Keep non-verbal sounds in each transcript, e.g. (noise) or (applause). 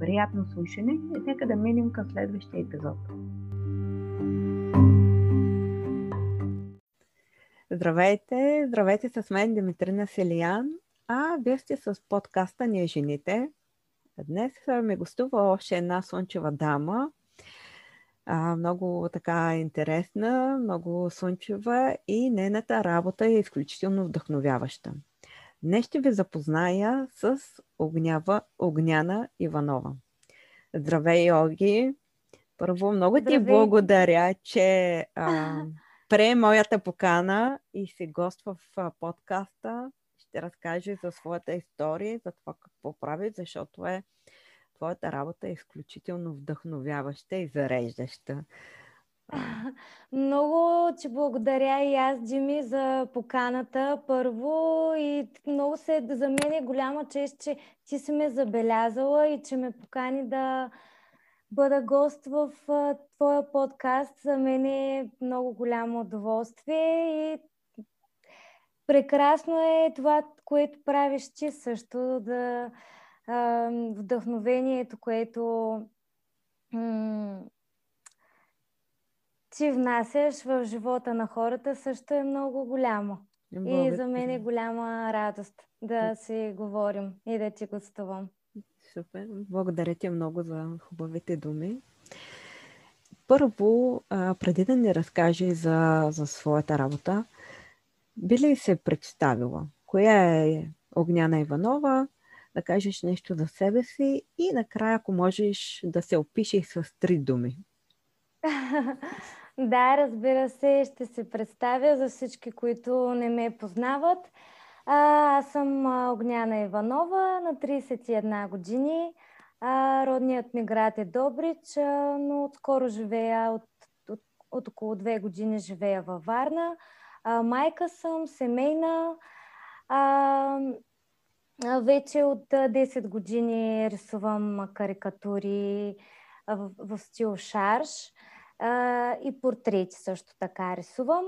Приятно слушане и нека да минем към следващия епизод. Здравейте! Здравейте с мен Димитрина Селиян, а вие сте с подкаста Ние жените. Днес ми гостува още една слънчева дама, а, много така интересна, много слънчева и нейната работа е изключително вдъхновяваща. Днес ще ви запозная с Огнява, Огняна Иванова. Здравей, Оги! Първо, много Здравей. ти благодаря, че а, (laughs) пре моята покана и се гоства в подкаста. Ще разкаже за своята история, за това какво прави, защото е твоята работа е изключително вдъхновяваща и зареждаща. Много ти благодаря и аз, Джими, за поканата първо и много се за мен е голяма чест, че ти си ме забелязала и че ме покани да бъда гост в твоя подкаст. За мен е много голямо удоволствие и прекрасно е това, което правиш ти също, да вдъхновението, което ти внасяш в живота на хората, също е много голямо. Благодаря. И за мен е голяма радост да си говорим и да ти гостувам. Супер. Благодаря ти много за хубавите думи. Първо, преди да ни разкаже за, за своята работа, би ли се представила? Коя е Огняна Иванова? Да кажеш нещо за себе си и накрая, ако можеш да се опишеш с три думи. (laughs) да, разбира се, ще се представя за всички, които не ме познават. Аз съм Огняна Иванова, на 31 години. Родният ми град е Добрич, но отскоро живея, от, от, от около две години живея във Варна. Майка съм, семейна. Вече от 10 години рисувам карикатури в, в стил шарш и портрети също така рисувам.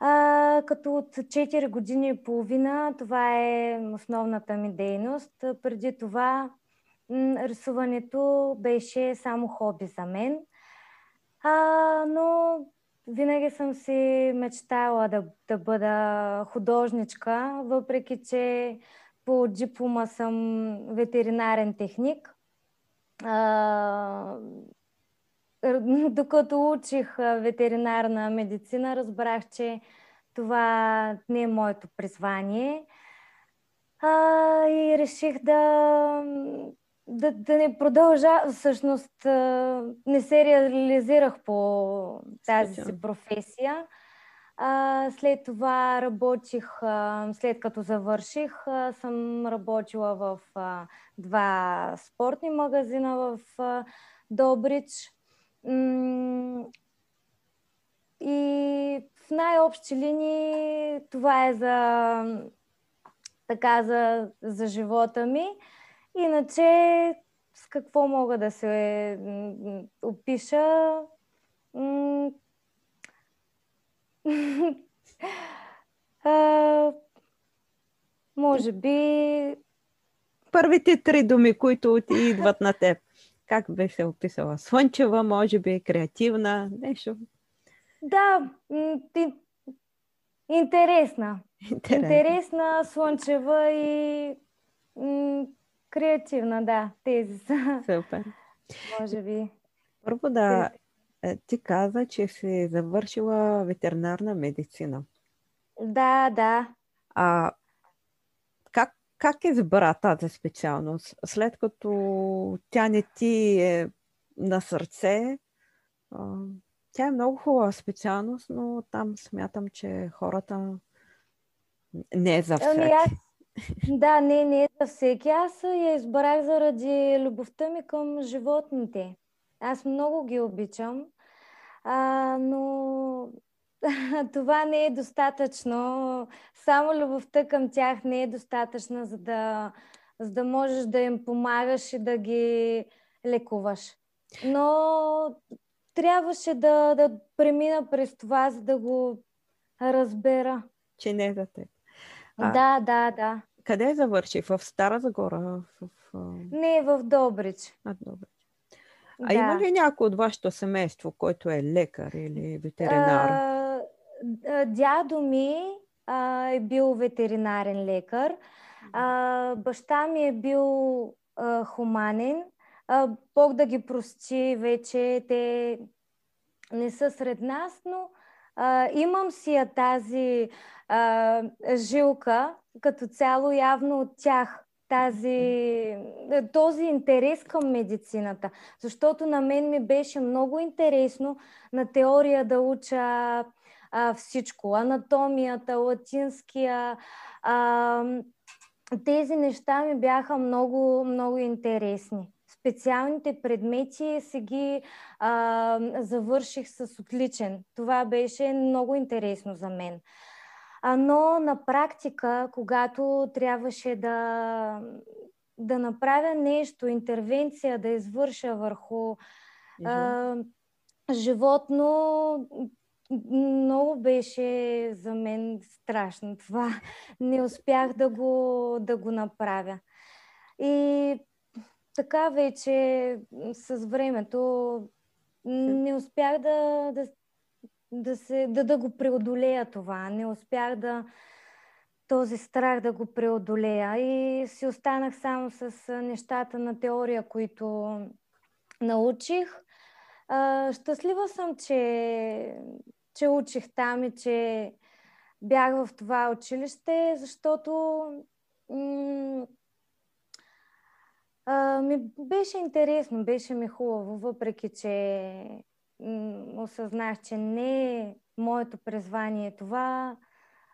А, като от 4 години и половина това е основната ми дейност. Преди това рисуването беше само хоби за мен. А, но винаги съм си мечтала да, да бъда художничка, въпреки че по диплома съм ветеринарен техник. А, докато учих ветеринарна медицина, разбрах, че това не е моето призвание. А, и реших да, да, да не продължа. Всъщност, не се реализирах по тази си професия. А, след това работих, а, след като завърших, а, съм работила в а, два спортни магазина в а, Добрич и в най-общи линии това е за, така, за, за живота ми. Иначе с какво мога да се опиша? (laughs) може би... Първите три думи, които ти идват на теб как бе се описала? Слънчева, може би, креативна, нещо? Да, интересна. Интересна, интересна слънчева и м- креативна, да, тези са. Супер. Може би. Първо да, е, ти каза, че си завършила ветеринарна медицина. Да, да. А как, избра тази специалност? След като тя не ти е на сърце, тя е много хубава специалност, но там смятам, че хората не е за ами всеки. аз... Да, не, не е за всеки. Аз я избрах заради любовта ми към животните. Аз много ги обичам, а, но (laughs) това не е достатъчно. Само любовта към тях не е достатъчна, за да, за да можеш да им помагаш и да ги лекуваш. Но трябваше да, да премина през това, за да го разбера. Че не е за теб. А, да, да, да. Къде завърши? В Стара Загора? В, в... Не, в Добрич. А, Добрич. А да. има ли някой от вашето семейство, който е лекар или ветеринар? А, дядо ми а, е бил ветеринарен лекар. А, баща ми е бил а, хуманен. А, Бог да ги прости, вече те не са сред нас, но а, имам си я тази а, жилка, като цяло явно от тях тази, този интерес към медицината. Защото на мен ми беше много интересно на теория да уча а, всичко. Анатомията, латинския. А, тези неща ми бяха много, много интересни. Специалните предмети си ги а, завърших с отличен. Това беше много интересно за мен. А, но на практика, когато трябваше да, да направя нещо, интервенция да извърша върху а, животно, много беше за мен страшно това. Не успях да го, да го направя. И така вече с времето не успях да, да, да, се, да, да го преодолея това. Не успях да този страх да го преодолея и си останах само с нещата на теория, които научих. щастлива съм, че, че учих там и че бях в това училище, защото м- а, ми беше интересно, беше ми хубаво, въпреки че м- осъзнах, че не е моето призвание това.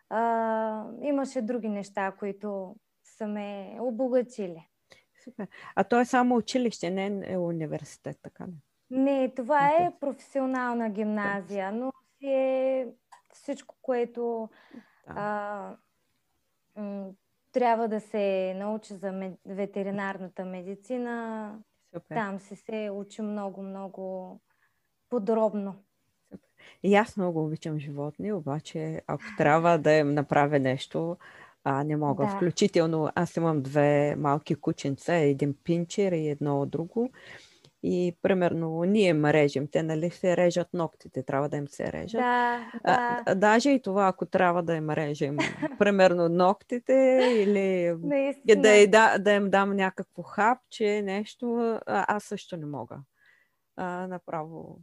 А, имаше други неща, които са ме обогатили. Супер. А то е само училище, не е университет, така ли? Не, това е професионална гимназия, но си е всичко, което да. а, м- трябва да се научи за мед... ветеринарната медицина. Супер. Там се се учи много, много подробно. И аз много обичам животни, обаче ако трябва да им направя нещо, а, не мога. Да. Включително аз имам две малки кученца, един пинчер и едно друго. И примерно ние ме режем, те нали се режат ногтите, трябва да им се режат. Да, да. А, даже и това, ако трябва да им режем, (laughs) примерно ногтите или да, да, да им дам някакво хапче, нещо, аз също не мога. А, направо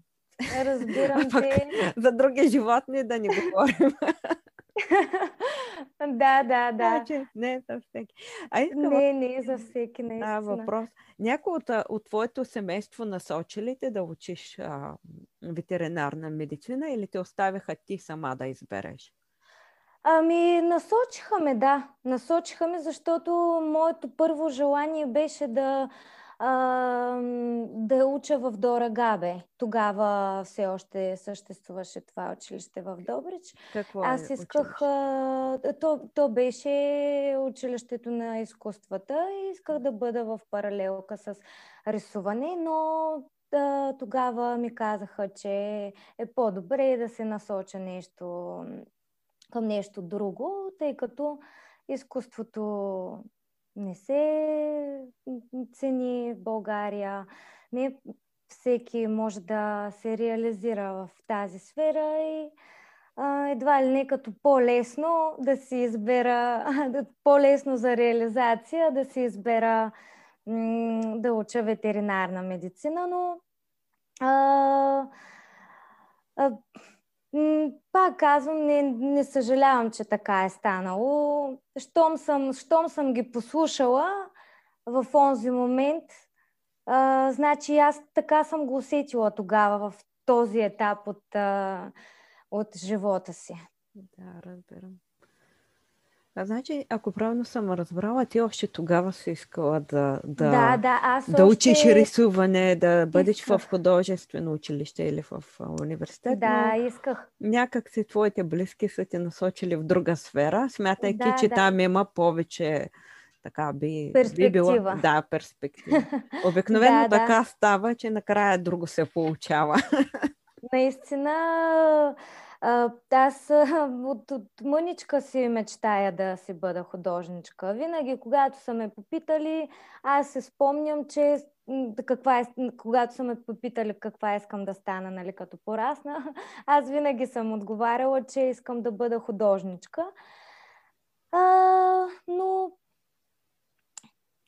Разбирам (laughs) те. За други животни да не говорим. (laughs) да, да, да. Значи, не е за всеки. А искам... Не, не е за всеки, наистина. Да, въпрос. Някой от, от твоето семейство насочи те да учиш а, ветеринарна медицина или те оставиха ти сама да избереш? Ами, насочиха ме, да. Насочиха ме, защото моето първо желание беше да а, да уча в Дора Габе. Тогава все още съществуваше това училище в Добрич. Какво е Аз исках... А, то, то беше училището на изкуствата и исках да бъда в паралелка с рисуване, но да, тогава ми казаха, че е по-добре да се насоча нещо към нещо друго, тъй като изкуството не се цени в България. Не всеки може да се реализира в тази сфера и а, едва ли не като по-лесно да си избера, (laughs) по-лесно за реализация да си избера м- да уча ветеринарна медицина, но а, А, пак казвам, не, не съжалявам, че така е станало. Щом съм, щом съм ги послушала в онзи момент, а, значи аз така съм го усетила тогава в този етап от, а, от живота си. Да, разбирам. А значи, ако правилно съм разбрала, ти още тогава си искала да, да, да, да, аз да още... учиш рисуване, да бъдеш исках. в художествено училище или в университет. Да, исках. Някак си твоите близки са те насочили в друга сфера, смятайки, да, че да. там има повече така би, перспектива. би било. Да, перспектива. (laughs) Обикновено да, така да. става, че накрая друго се получава. (laughs) Наистина аз (laughs) от, от мъничка си мечтая да си бъда художничка. Винаги, когато са ме попитали, аз се спомням, че каква е, когато са ме попитали каква искам да стана, нали, като порасна, (laughs) аз винаги съм отговаряла, че искам да бъда художничка. А, но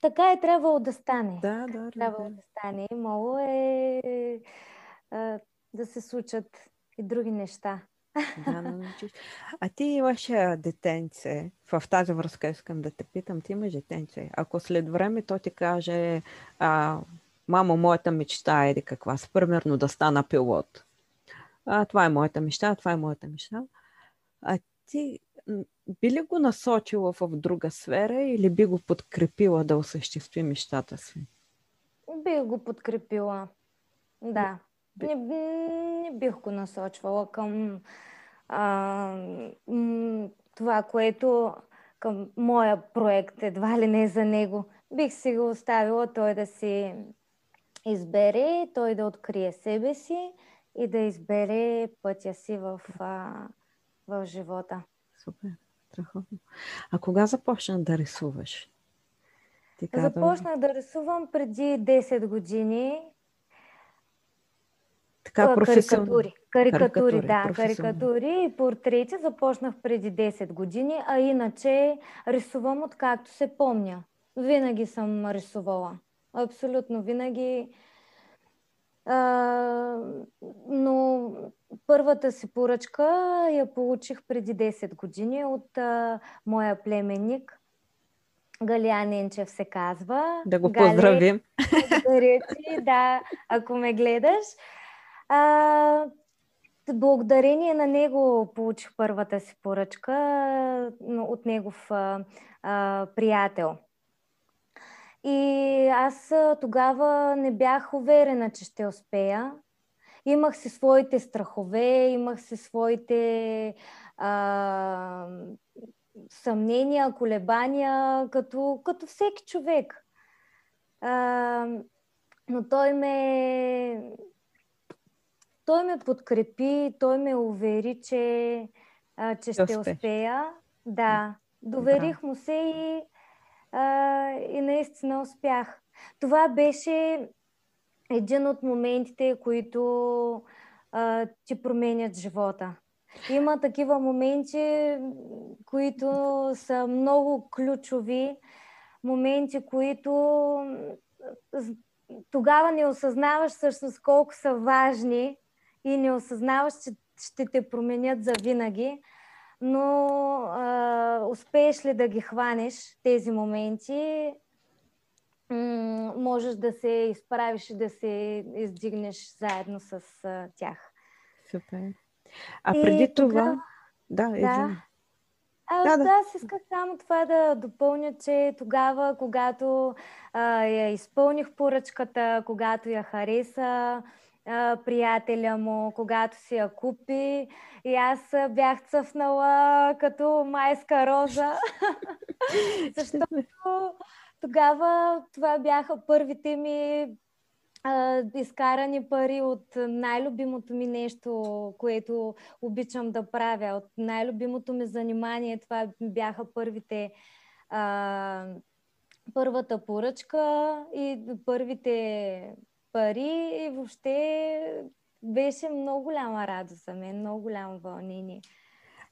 така е трябвало да стане. Да, да, трябвало да стане. Имало е а, да се случат и други неща. Да, научиш. А ти имаш детенце. В тази връзка искам да те питам. Ти имаш детенце. Ако след време то ти каже, а, мамо, моята мечта е каква? С примерно да стана пилот. А, това е моята мечта, това е моята мечта. А ти би ли го насочила в друга сфера или би го подкрепила да осъществи мечтата си? Би го подкрепила. Да. Не, не бих го насочвала към а, това, което към моя проект, едва ли не за него. Бих си го оставила той да си избере, той да открие себе си и да избере пътя си в, а, в живота. Супер, страхотно. А кога започна да рисуваш? Ти Започнах да рисувам преди 10 години така, карикатури. Карикатури, да, карикатури и портрети започнах преди 10 години, а иначе рисувам откакто се помня. Винаги съм рисувала. Абсолютно винаги. А, но първата си поръчка я получих преди 10 години от а, моя племенник. Галия Ненчев се казва. Да го поздравим. Благодаря ти, да, ако ме гледаш. А, благодарение на него получих първата си поръчка от негов а, а, приятел. И аз тогава не бях уверена, че ще успея. Имах си своите страхове, имах си своите а, съмнения, колебания, като, като всеки човек. А, но той ме той ме подкрепи, той ме увери, че, а, че ще успея. Да, доверих му се и, а, и наистина успях. Това беше един от моментите, които а, ти променят живота. Има такива моменти, които са много ключови, моменти, които тогава не осъзнаваш всъщност колко са важни и не осъзнаваш, че ще те променят за винаги, но а, успееш ли да ги хванеш тези моменти, м- можеш да се изправиш и да се издигнеш заедно с а, тях. Супер. А преди и това... Тогава... Да, да. А, да, да. Аз исках само това да допълня, че тогава, когато а, я изпълних поръчката, когато я хареса, а, приятеля му, когато си я купи. И аз бях цъфнала като майска роза, (laughs) защото тогава това бяха първите ми а, изкарани пари от най-любимото ми нещо, което обичам да правя, от най-любимото ми занимание. Това бяха първите а, първата поръчка и първите пари и въобще беше много голяма радост за мен, много голямо вълнение.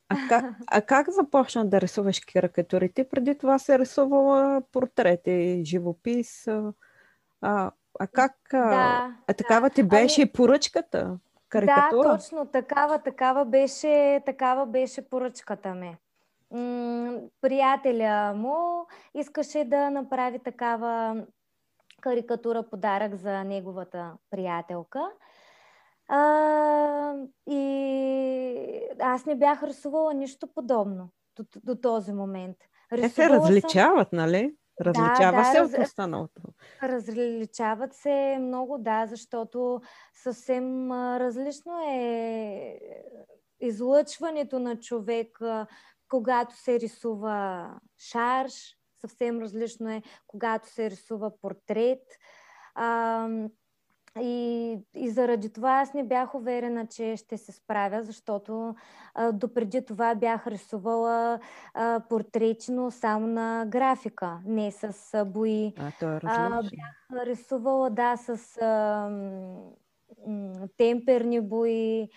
А как, а как започна да рисуваш карикатури? Ти преди това се рисувала портрети, живопис. А, а как? Да, а такава да. ти беше ами... поръчката? карикатура? Да, точно такава, такава беше, такава беше поръчката ми. Приятеля му искаше да направи такава карикатура подарък за неговата приятелка. А, и аз не бях рисувала нищо подобно до, до този момент. Те се различават, съм... нали? Различава да, се да, от останалото. Различават се много, да, защото съвсем различно е излъчването на човек, когато се рисува шарш, съвсем различно е когато се рисува портрет. А, и, и заради това аз не бях уверена, че ще се справя, защото а, допреди това бях рисувала а, портрети, но само на графика, не с а, бои. А, то е а, бях рисувала, да, с а, м- темперни бои,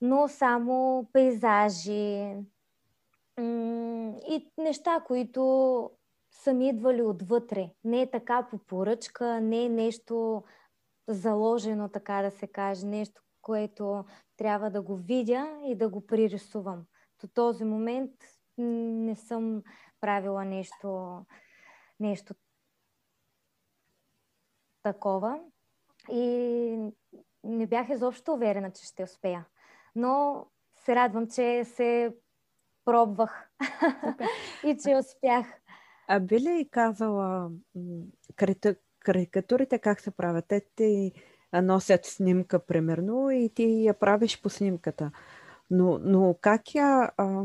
но само пейзажи м- и неща, които са ми идвали отвътре. Не е така по поръчка, не е нещо заложено, така да се каже, нещо, което трябва да го видя и да го пририсувам. До този момент не съм правила нещо, нещо такова и не бях изобщо уверена, че ще успея. Но се радвам, че се пробвах (laughs) и че успях. А би ли казала карикатурите как се правят? Те ти носят снимка, примерно, и ти я правиш по снимката. Но, но как я... А,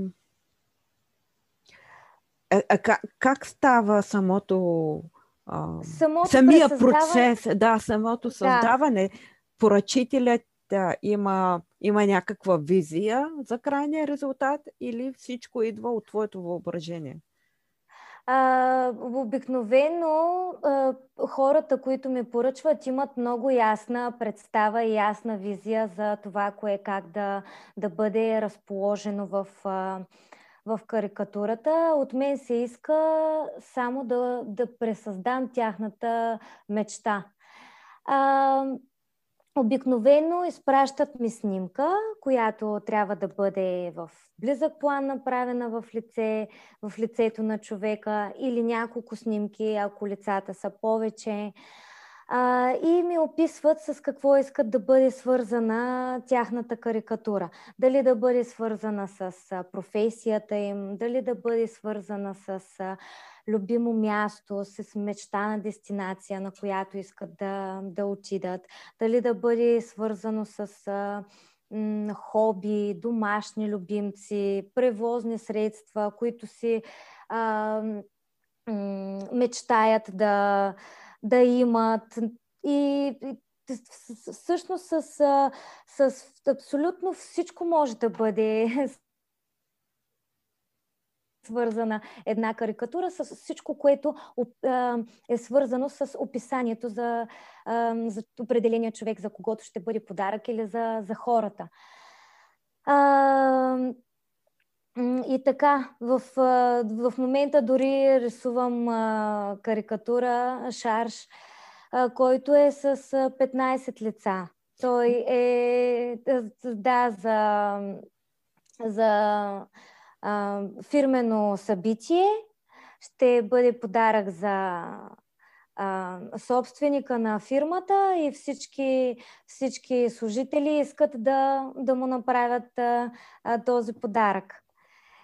а, а, как, как става самото... А, самото самия процес, да, самото създаване? Да. Поръчителят да, има, има някаква визия за крайния резултат или всичко идва от твоето въображение? А, обикновено а, хората, които ми поръчват, имат много ясна представа и ясна визия за това, кое как да, да бъде разположено в, а, в карикатурата. От мен се иска само да, да пресъздам тяхната мечта. А, Обикновено изпращат ми снимка, която трябва да бъде в близък план направена в лице, в лицето на човека или няколко снимки, ако лицата са повече. И ми описват с какво искат да бъде свързана тяхната карикатура. Дали да бъде свързана с професията им, дали да бъде свързана с любимо място, с мечтана дестинация, на която искат да, да отидат. Дали да бъде свързано с м, хоби, домашни любимци, превозни средства, които си а, м, мечтаят да, да имат. И, и всъщност с, с абсолютно всичко може да бъде (laughs) свързана една карикатура с всичко, което е свързано с описанието за, за определения човек, за когото ще бъде подарък или за, за хората. И така, в, в момента дори рисувам карикатура, шарш, който е с 15 лица. Той е, да, за, за а, фирмено събитие. Ще бъде подарък за а, собственика на фирмата и всички, всички служители искат да, да му направят а, а, този подарък.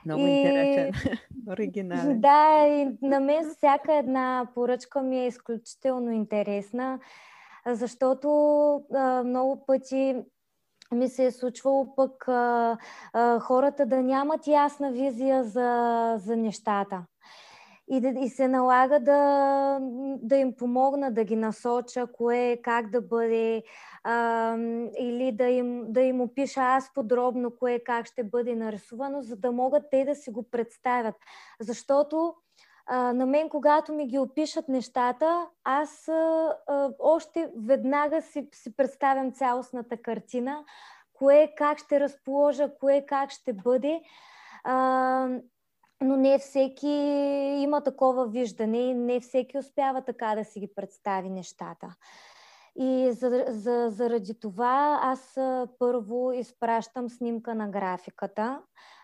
Много и, интересен, (laughs) оригинален. Да, и на мен всяка една поръчка ми е изключително интересна, защото а, много пъти ми се е случвало пък а, а, хората да нямат ясна визия за, за нещата. И, да, и се налага да, да им помогна, да ги насоча, кое, как да бъде, а, или да им, да им опиша аз подробно кое, как ще бъде нарисувано, за да могат те да си го представят. Защото а, на мен, когато ми ги опишат нещата, аз а, а, още веднага си, си представям цялостната картина, кое как ще разположа, кое как ще бъде. А, но не всеки има такова виждане и не всеки успява така да си ги представи нещата. И за, за, заради това аз първо изпращам снимка на графиката,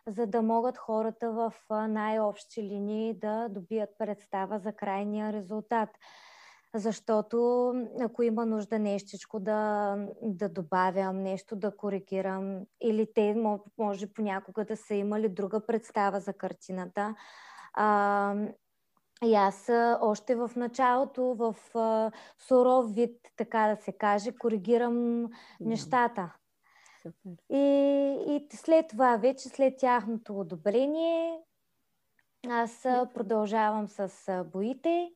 за да могат хората в най-общи линии да добият представа за крайния резултат. Защото ако има нужда нещичко да, да добавям, нещо да коригирам, или те може понякога да са имали друга представа за картината, а, и аз още в началото, в суров вид, така да се каже, коригирам да. нещата. Супер. И, и след това, вече след тяхното одобрение, аз продължавам с боите.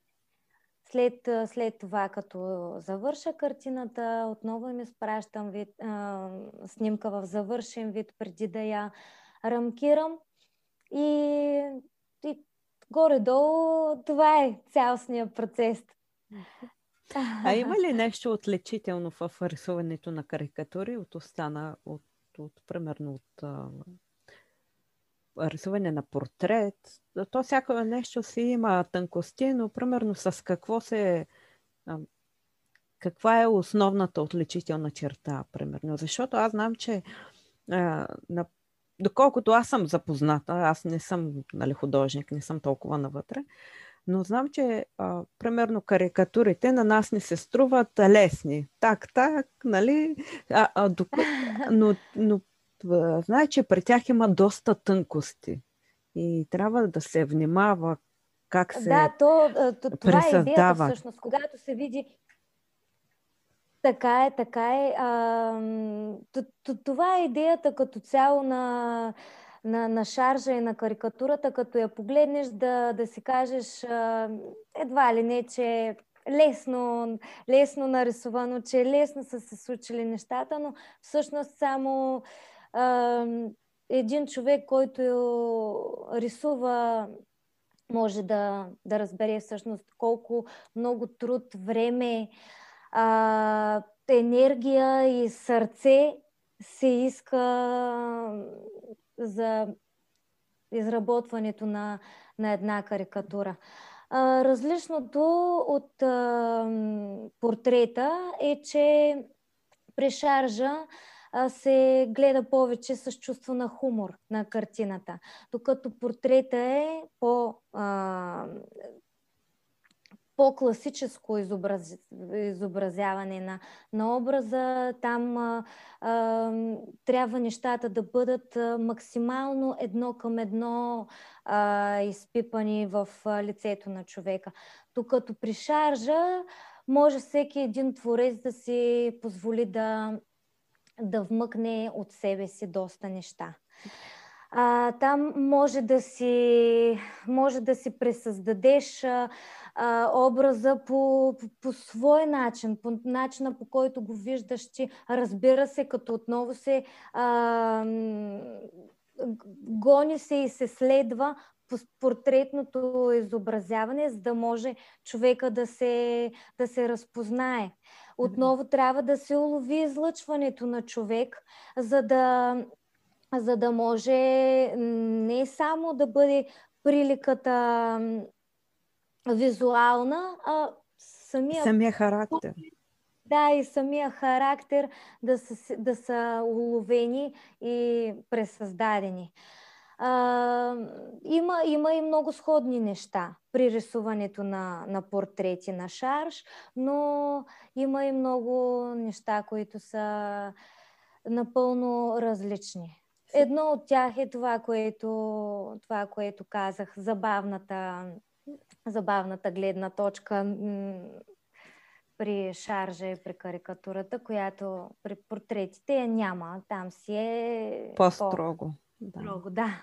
След, след това, като завърша картината, отново ми спращам вид, а, снимка в завършен вид, преди да я рамкирам. И горе-долу това е цялостният процес. А има ли нещо отличително в рисуването на карикатури от остана, от, от примерно от а, рисуване на портрет? То всяко нещо си има тънкости, но примерно с какво се... А, каква е основната отличителна черта, примерно? Защото аз знам, че а, на доколкото аз съм запозната, аз не съм нали, художник, не съм толкова навътре, но знам, че а, примерно карикатурите на нас не се струват лесни. Так, так, нали? А, а, док... (laughs) Но, но знае, че при тях има доста тънкости и трябва да се внимава как се Да, то, то това е идеята всъщност. Когато се види така е, така е. Това е идеята като цяло на, на, на шаржа и на карикатурата, като я погледнеш да, да си кажеш едва ли не, че лесно, лесно нарисувано, че лесно са се случили нещата, но всъщност само един човек, който рисува може да, да разбере всъщност колко много труд, време, а, енергия и сърце се иска за изработването на, на една карикатура. А, различното от а, портрета е, че при шаржа а, се гледа повече с чувство на хумор на картината, докато портрета е по а, по-класическо изобраз... изобразяване на, на образа. Там а, а, трябва нещата да бъдат максимално едно към едно а, изпипани в лицето на човека. Докато при шаржа може всеки един творец да си позволи да, да вмъкне от себе си доста неща. А, там може да си, може да си пресъздадеш а, а, образа по, по, по свой начин, по начина по който го виждаш ти. Разбира се, като отново се а, гони се и се следва по портретното изобразяване, за да може човека да се, да се разпознае. Отново трябва да се улови излъчването на човек, за да, за да може не само да бъде приликата визуална, а самия... Самия характер. Да, и самия характер да са, да са уловени и пресъздадени. А, има, има и много сходни неща при рисуването на, на портрети на шарш, но има и много неща, които са напълно различни. Едно от тях е това, което, това, което казах, забавната забавната гледна точка при шаржа и при карикатурата, която при портретите я няма. Там си е по-строго. По-строго, да. да.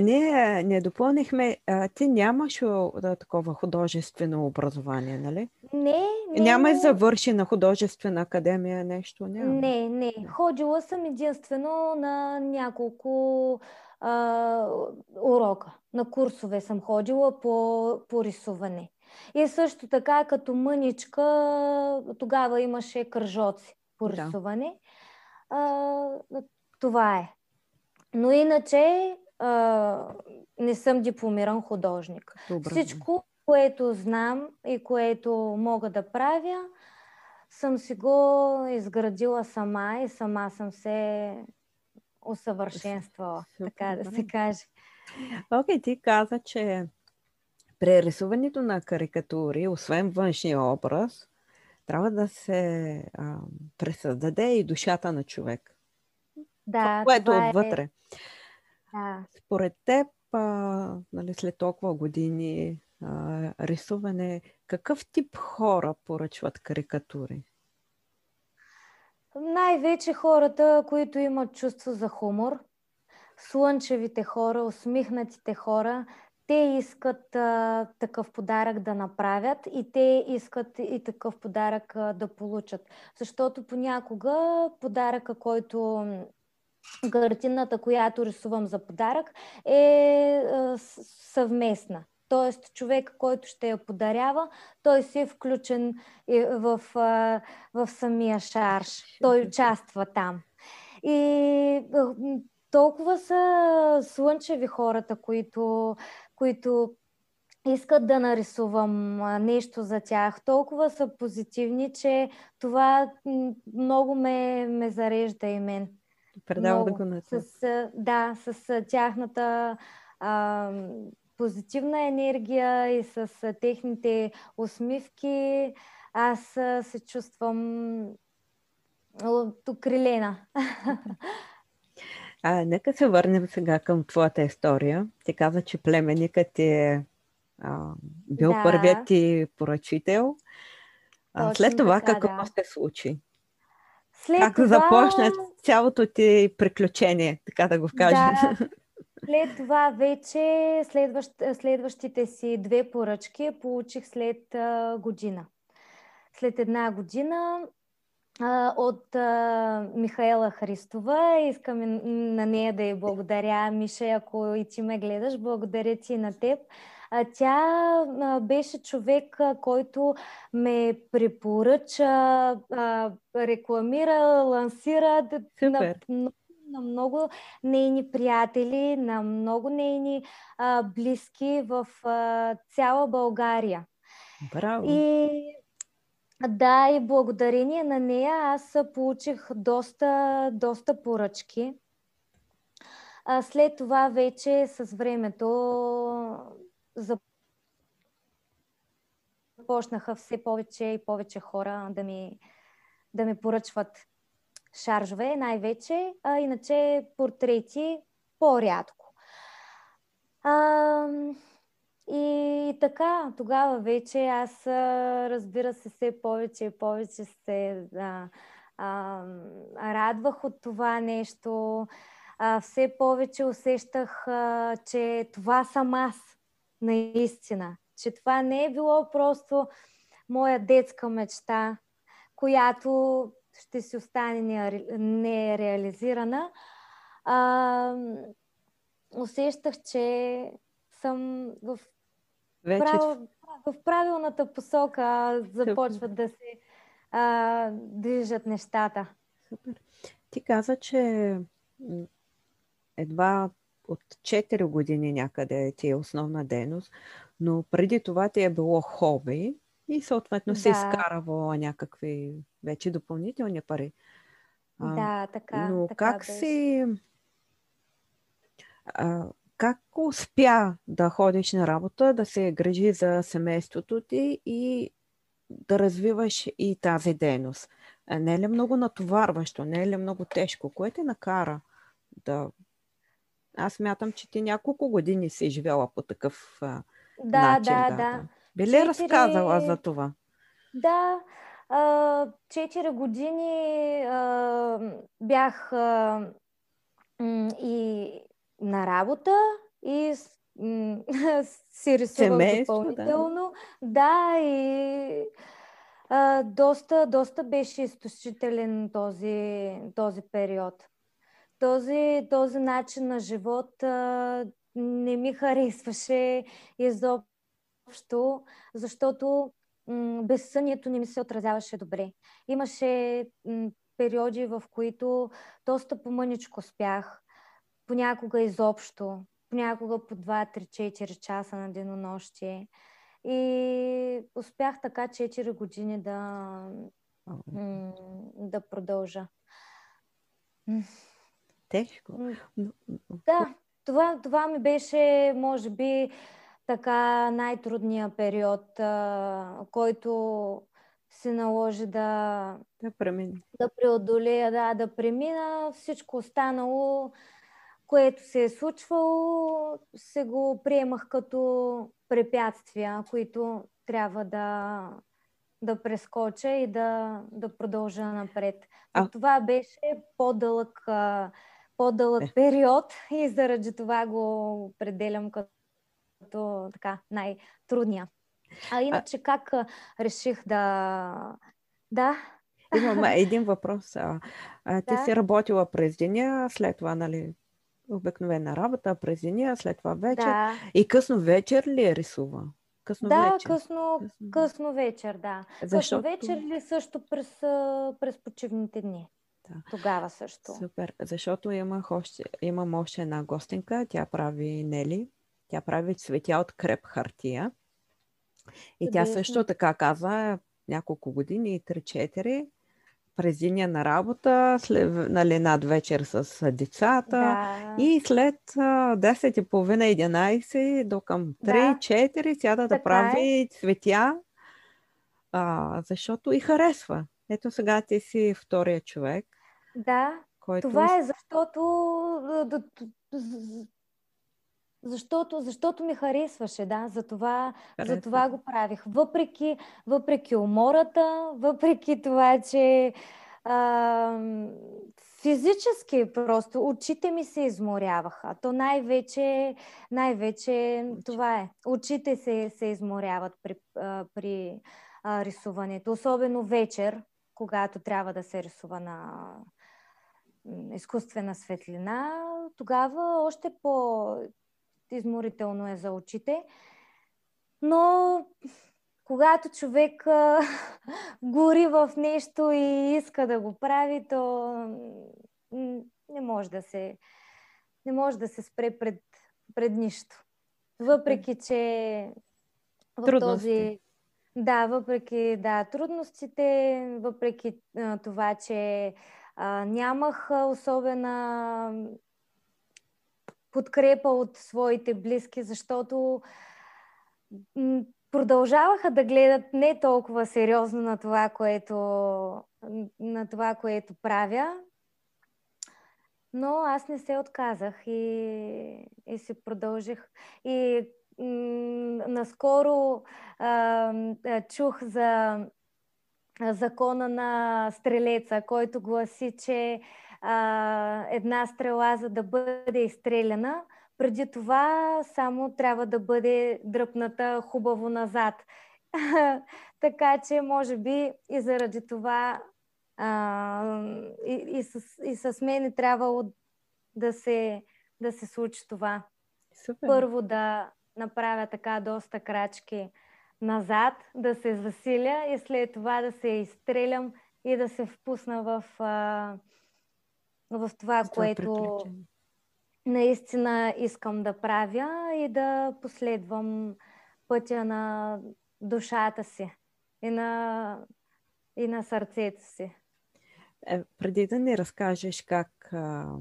Не, не допълнихме, а, ти нямаш да, такова художествено образование, нали? Не, не. Няма но... завърши на художествена академия нещо? Няма. Не, не. Ходила съм единствено на няколко а, урока. На курсове съм ходила по, по рисуване. И също така, като мъничка, тогава имаше кръжоци по рисуване. Да. А, това е. Но иначе а, не съм дипломиран художник. Добре. Всичко, което знам и което мога да правя, съм си го изградила сама и сама съм се усъвършенствала, така да се каже. Окей, okay, ти каза, че при рисуването на карикатури, освен външния образ, трябва да се а, пресъздаде и душата на човек. Да, това, което това е... отвътре. Да. Според теб, а, нали, след толкова години а, рисуване, какъв тип хора поръчват карикатури? Най-вече хората, които имат чувство за хумор, слънчевите хора, усмихнатите хора, те искат а, такъв подарък да направят и те искат и такъв подарък а, да получат. Защото понякога подаръка, който картината, която рисувам за подарък, е съвместна. Тоест, човек, който ще я подарява, той си е включен в, в, в самия шарш. Той участва там. И толкова са слънчеви хората, които, които искат да нарисувам нещо за тях. Толкова са позитивни, че това много ме, ме зарежда и мен. Предава да го на с, Да, с тяхната а, позитивна енергия и с техните усмивки. Аз се чувствам окрилена. А, нека се върнем сега към твоята история. Ти каза, че племенникът е а, бил да. първият ти поръчител. А, след това така, какво да. се случи? След как това... започна цялото ти приключение, така да го кажем? Да. След това вече следващ, следващите си две поръчки получих след а, година. След една година от а, Михаела Христова. Искам на нея да й благодаря. Миша, ако и ти ме гледаш, благодаря ти на теб. А, тя а, беше човек, а, който ме препоръча, а, рекламира, лансира на, на много нейни приятели, на много нейни а, близки в а, цяла България. Браво! И да, и благодарение на нея аз получих доста, доста поръчки. А след това вече с времето започнаха все повече и повече хора да ми, да ми поръчват шаржове, най-вече, а иначе портрети по-рядко. А, и така, тогава вече аз, разбира се, все повече и повече се а, а, радвах от това нещо. А, все повече усещах, а, че това съм аз, наистина. Че това не е било просто моя детска мечта, която ще си остане нереализирана. А, усещах, че съм в вече... Прав... В правилната посока започват да се а, движат нещата. Супер. Ти каза, че едва от 4 години някъде ти е основна дейност, но преди това ти е било хоби и съответно да. си изкарвала някакви вече допълнителни пари. Да, така. Но така как беше. си... А, как успя да ходиш на работа, да се грижи за семейството ти и да развиваш и тази дейност? Не е ли много натоварващо? Не е ли много тежко? Кое те накара да... Аз мятам, че ти няколко години си живела по такъв а, да, начин. Да, да, да. Би ли Четири... разказала за това? Да, четири години а, бях а, и на работа и (laughs) си рисувах Семейство, допълнително. Да, да и а, доста, доста беше изтощителен този, този период. Този, този начин на живот а, не ми харесваше изобщо, защото м- безсънието не ми се отразяваше добре. Имаше м- периоди, в които доста по-мъничко спях понякога изобщо, понякога по 2-3-4 часа на денонощие. И успях така 4 години да, да продължа. Тежко. Да, това, това ми беше, може би, така най-трудният период, който се наложи да, да, премина. да преодолея, да, да премина. Всичко останало, което се е случвало, се го приемах като препятствия, които трябва да, да прескоча и да, да продължа напред. А... Това беше по-дълъг, по-дълъг е. период и заради това го определям като, така най-трудния. А иначе а... как реших да... Да. Имам един въпрос. А, а, ти да. си работила през деня, след това, нали, обикновена работа през деня, след това вечер. Да. И късно вечер ли е рисува? Късно да, вечер. Късно, късно. вечер, да. Защото... Късно вечер или също през, през почивните дни? Да. Тогава също. Супер, защото имах още, имам още една гостинка, тя прави Нели, тя прави цветя от креп хартия. И тя също така каза няколко години, 3-4, през деня на работа, след, нали, над вечер с децата да. и след 10.30-11 до към 3-4 сяда да, да прави е. цветя, а, защото и харесва. Ето сега ти си втория човек. Да, който... това е защото защото, защото ми харесваше, да, за това, за това го правих. Въпреки, въпреки умората, въпреки това, че а, физически просто очите ми се изморяваха. То най-вече, най-вече това е. Очите се, се изморяват при, а, при а, рисуването, особено вечер, когато трябва да се рисува на изкуствена светлина, тогава още по изморително е за очите. Но когато човек а, (laughs) гори в нещо и иска да го прави, то не може да се, не може да се спре пред, пред нищо. Въпреки, че в Трудности. този... Да, въпреки да, трудностите, въпреки а, това, че а, нямах особена подкрепа от своите близки, защото продължаваха да гледат не толкова сериозно на това, което, на това, което правя. Но аз не се отказах и, и се продължих. И м- наскоро а, чух за закона на стрелеца, който гласи, че а, една стрела, за да бъде изстреляна, преди това само трябва да бъде дръпната хубаво назад. (laughs) така че, може би, и заради това а, и, и, с, и с мен е трябвало да се, да се случи това. Супер. Първо да направя така доста крачки назад, да се засиля и след това да се изстрелям и да се впусна в, а, в това, това което наистина искам да правя и да последвам пътя на душата си и на, и на сърцето си. Е, преди да ни разкажеш как а,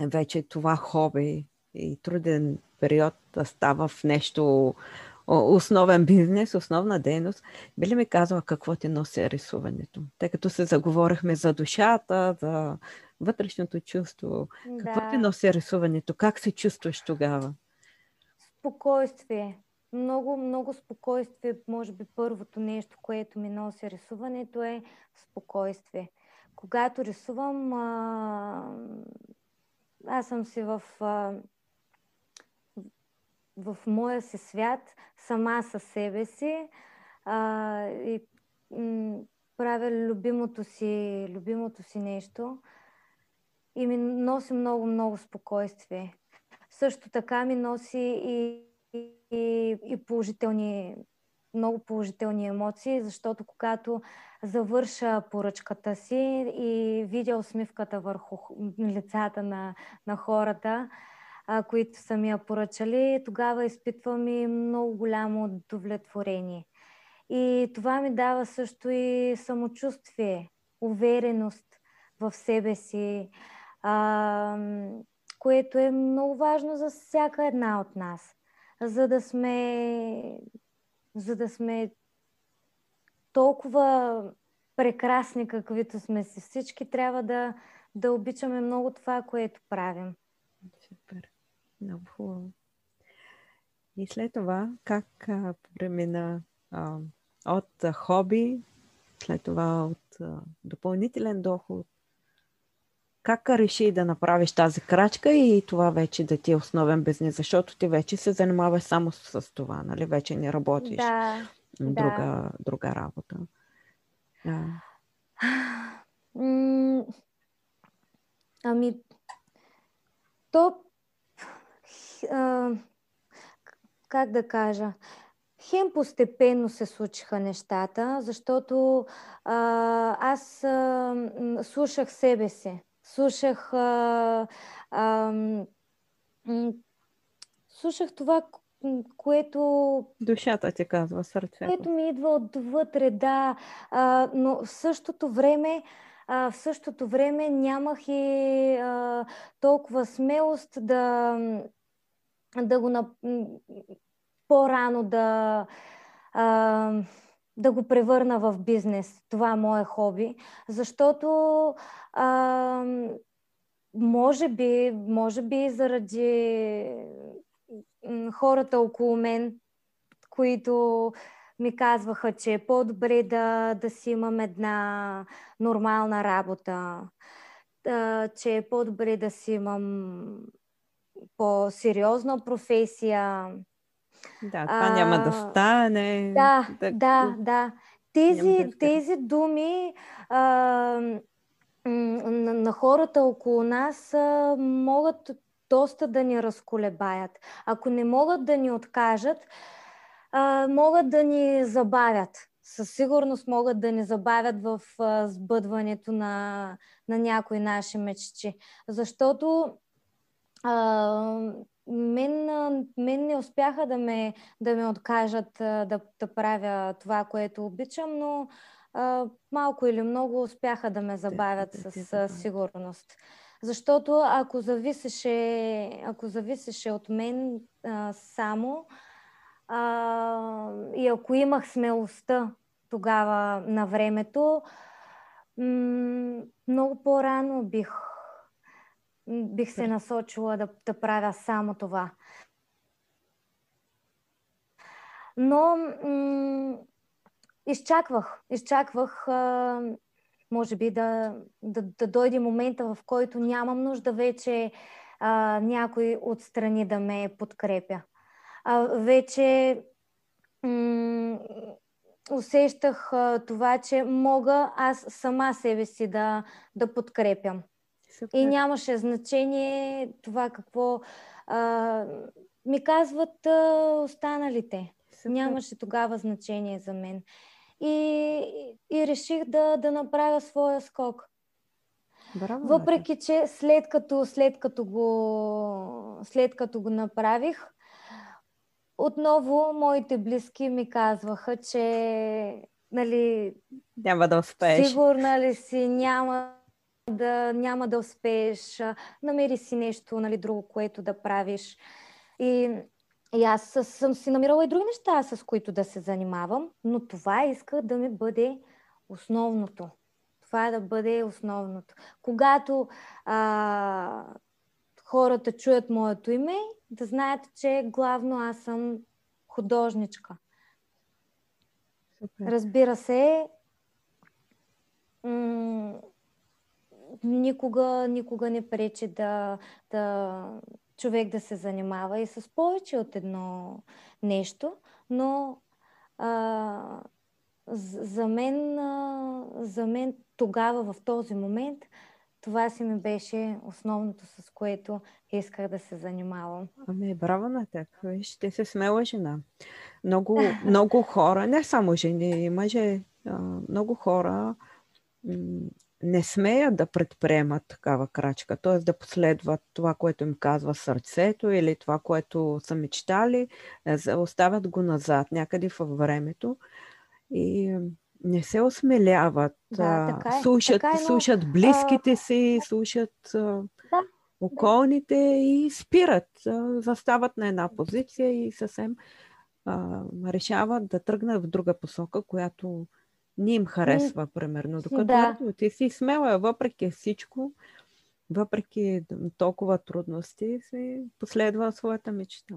вече това хоби и труден период да става в нещо основен бизнес, основна дейност, би ли ми казала какво ти носи рисуването? Тъй като се заговорихме за душата, за вътрешното чувство. Да. Какво ти носи рисуването? Как се чувстваш тогава? Спокойствие. Много, много спокойствие. Може би първото нещо, което ми носи рисуването е спокойствие. Когато рисувам, а... аз съм си в а в моя си свят, сама със себе си а, и м- правя любимото си, любимото си нещо и ми носи много, много спокойствие. Също така ми носи и, и, и положителни, много положителни емоции, защото когато завърша поръчката си и видя усмивката върху лицата на, на хората, а, които са ми я поръчали, тогава изпитвам и много голямо удовлетворение. И това ми дава също и самочувствие, увереност в себе си, а, което е много важно за всяка една от нас, за да сме, за да сме толкова прекрасни, каквито сме си. Всички трябва да, да обичаме много това, което правим. Супер. Много хубаво. И след това, как а, премина а, от а, хоби, след това от а, допълнителен доход, как реши да направиш тази крачка и това вече да ти е основен бизнес, защото ти вече се занимаваш само с това, нали? Вече не работиш Да, друга, да. друга работа. Да. Ами, то, а, как да кажа, хем постепенно се случиха нещата, защото а, аз а, слушах себе си, слушах, а, а, слушах това, което Душата ти казва, сърцето. което ми идва отвътре, да, а, но в същото време, а, в същото време нямах и а, толкова смелост да, да го нап... м, по-рано да, а, да го превърна в бизнес. Това е мое хоби, защото а, може би, може би заради хората около мен, които ми казваха, че е по-добре да, да си имам една нормална работа, че е по-добре да си имам по-сериозна професия. Да, това няма да А, стане. Да, да, да. Тези, Няма да тези думи а, на, на хората около нас а, могат доста да ни разколебаят. Ако не могат да ни откажат, а, могат да ни забавят. Със сигурност могат да ни забавят в а, сбъдването на, на някои наши мечти. Защото а, мен, мен не успяха да ме, да ме откажат да, да правя това, което обичам, но а, малко или много успяха да ме забавят да ти с, забавят. със сигурност. Защото ако зависеше, ако зависеше от мен а, само а, и ако имах смелостта тогава на времето, м- много по-рано бих, бих се насочила да, да правя само това. Но м- изчаквах, изчаквах, а, може би да, да, да дойде момента, в който нямам нужда вече а, някой отстрани да ме подкрепя. А, вече м- усещах а, това, че мога аз сама себе си да, да подкрепям. Супер. И нямаше значение това какво а, ми казват а, останалите. Супер. Нямаше тогава значение за мен. И, и реших да, да направя своя скок. Браво. Въпреки, че след като, след като, го, след като го направих, отново моите близки ми казваха, че нали, Няма да успееш. Сигурна ли си, няма да, няма да успееш, намери си нещо нали, друго, което да правиш. И, и аз съм си намирала и други неща, с които да се занимавам, но това иска да ми бъде основното. Това е да бъде основното. Когато а, хората чуят моето име, да знаят, че главно аз съм художничка. Супер. Разбира се, м- никога, никога не пречи да, да човек да се занимава и с повече от едно нещо, но а, за, мен, а, за мен тогава, в този момент, това си ми беше основното, с което исках да се занимавам. Ами, браво на теб. Виж, ти си смела жена. Много, (laughs) много хора, не само жени, мъже, много хора не смеят да предприемат такава крачка, т.е. да последват това, което им казва сърцето или това, което са мечтали, е, оставят го назад, някъде във времето и не се осмеляват. Да, така е. Слушат, така е, но, слушат близките а... си, слушат да, околните и спират. Застават на една позиция и съвсем а, решават да тръгнат в друга посока, която не им харесва, примерно. Докато да. ти си смела, въпреки всичко, въпреки толкова трудности, си последва своята мечта.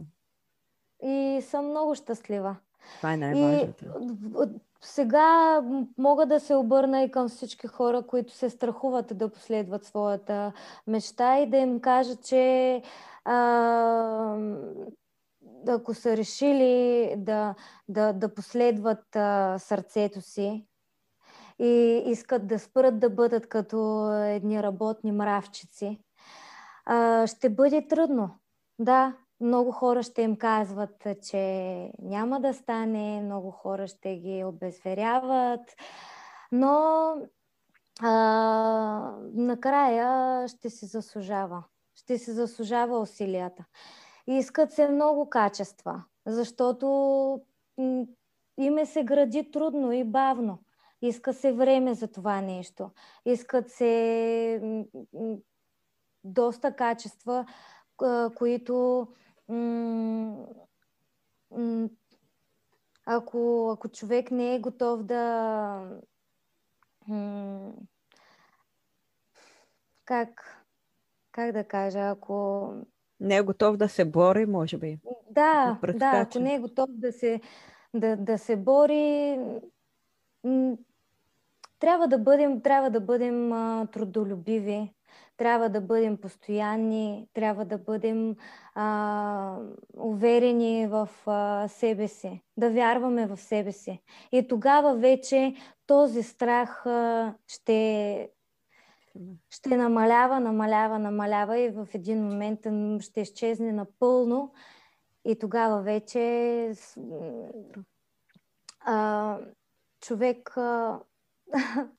И съм много щастлива. Това е най-важното. И сега мога да се обърна и към всички хора, които се страхуват да последват своята мечта и да им кажа, че а, ако са решили да, да, да последват а, сърцето си и искат да спрат да бъдат като едни работни мравчици, а, ще бъде трудно. Да, много хора ще им казват, че няма да стане, много хора ще ги обезверяват, но а, накрая ще се заслужава. Ще се заслужава усилията. Искат се много качества, защото име се гради трудно и бавно. Иска се време за това нещо. Искат се доста качества, които ако, ако човек не е готов да. Как, как да кажа, ако. Не е готов да се бори, може би. Да, да, ако не е готов да се, да, да се бори, трябва да бъдем, трябва да бъдем а, трудолюбиви, трябва да бъдем постоянни, трябва да бъдем а, уверени в а, себе си, да вярваме в себе си. И тогава вече този страх а, ще, ще намалява, намалява, намалява и в един момент ще изчезне напълно. И тогава вече а, човек а, (laughs)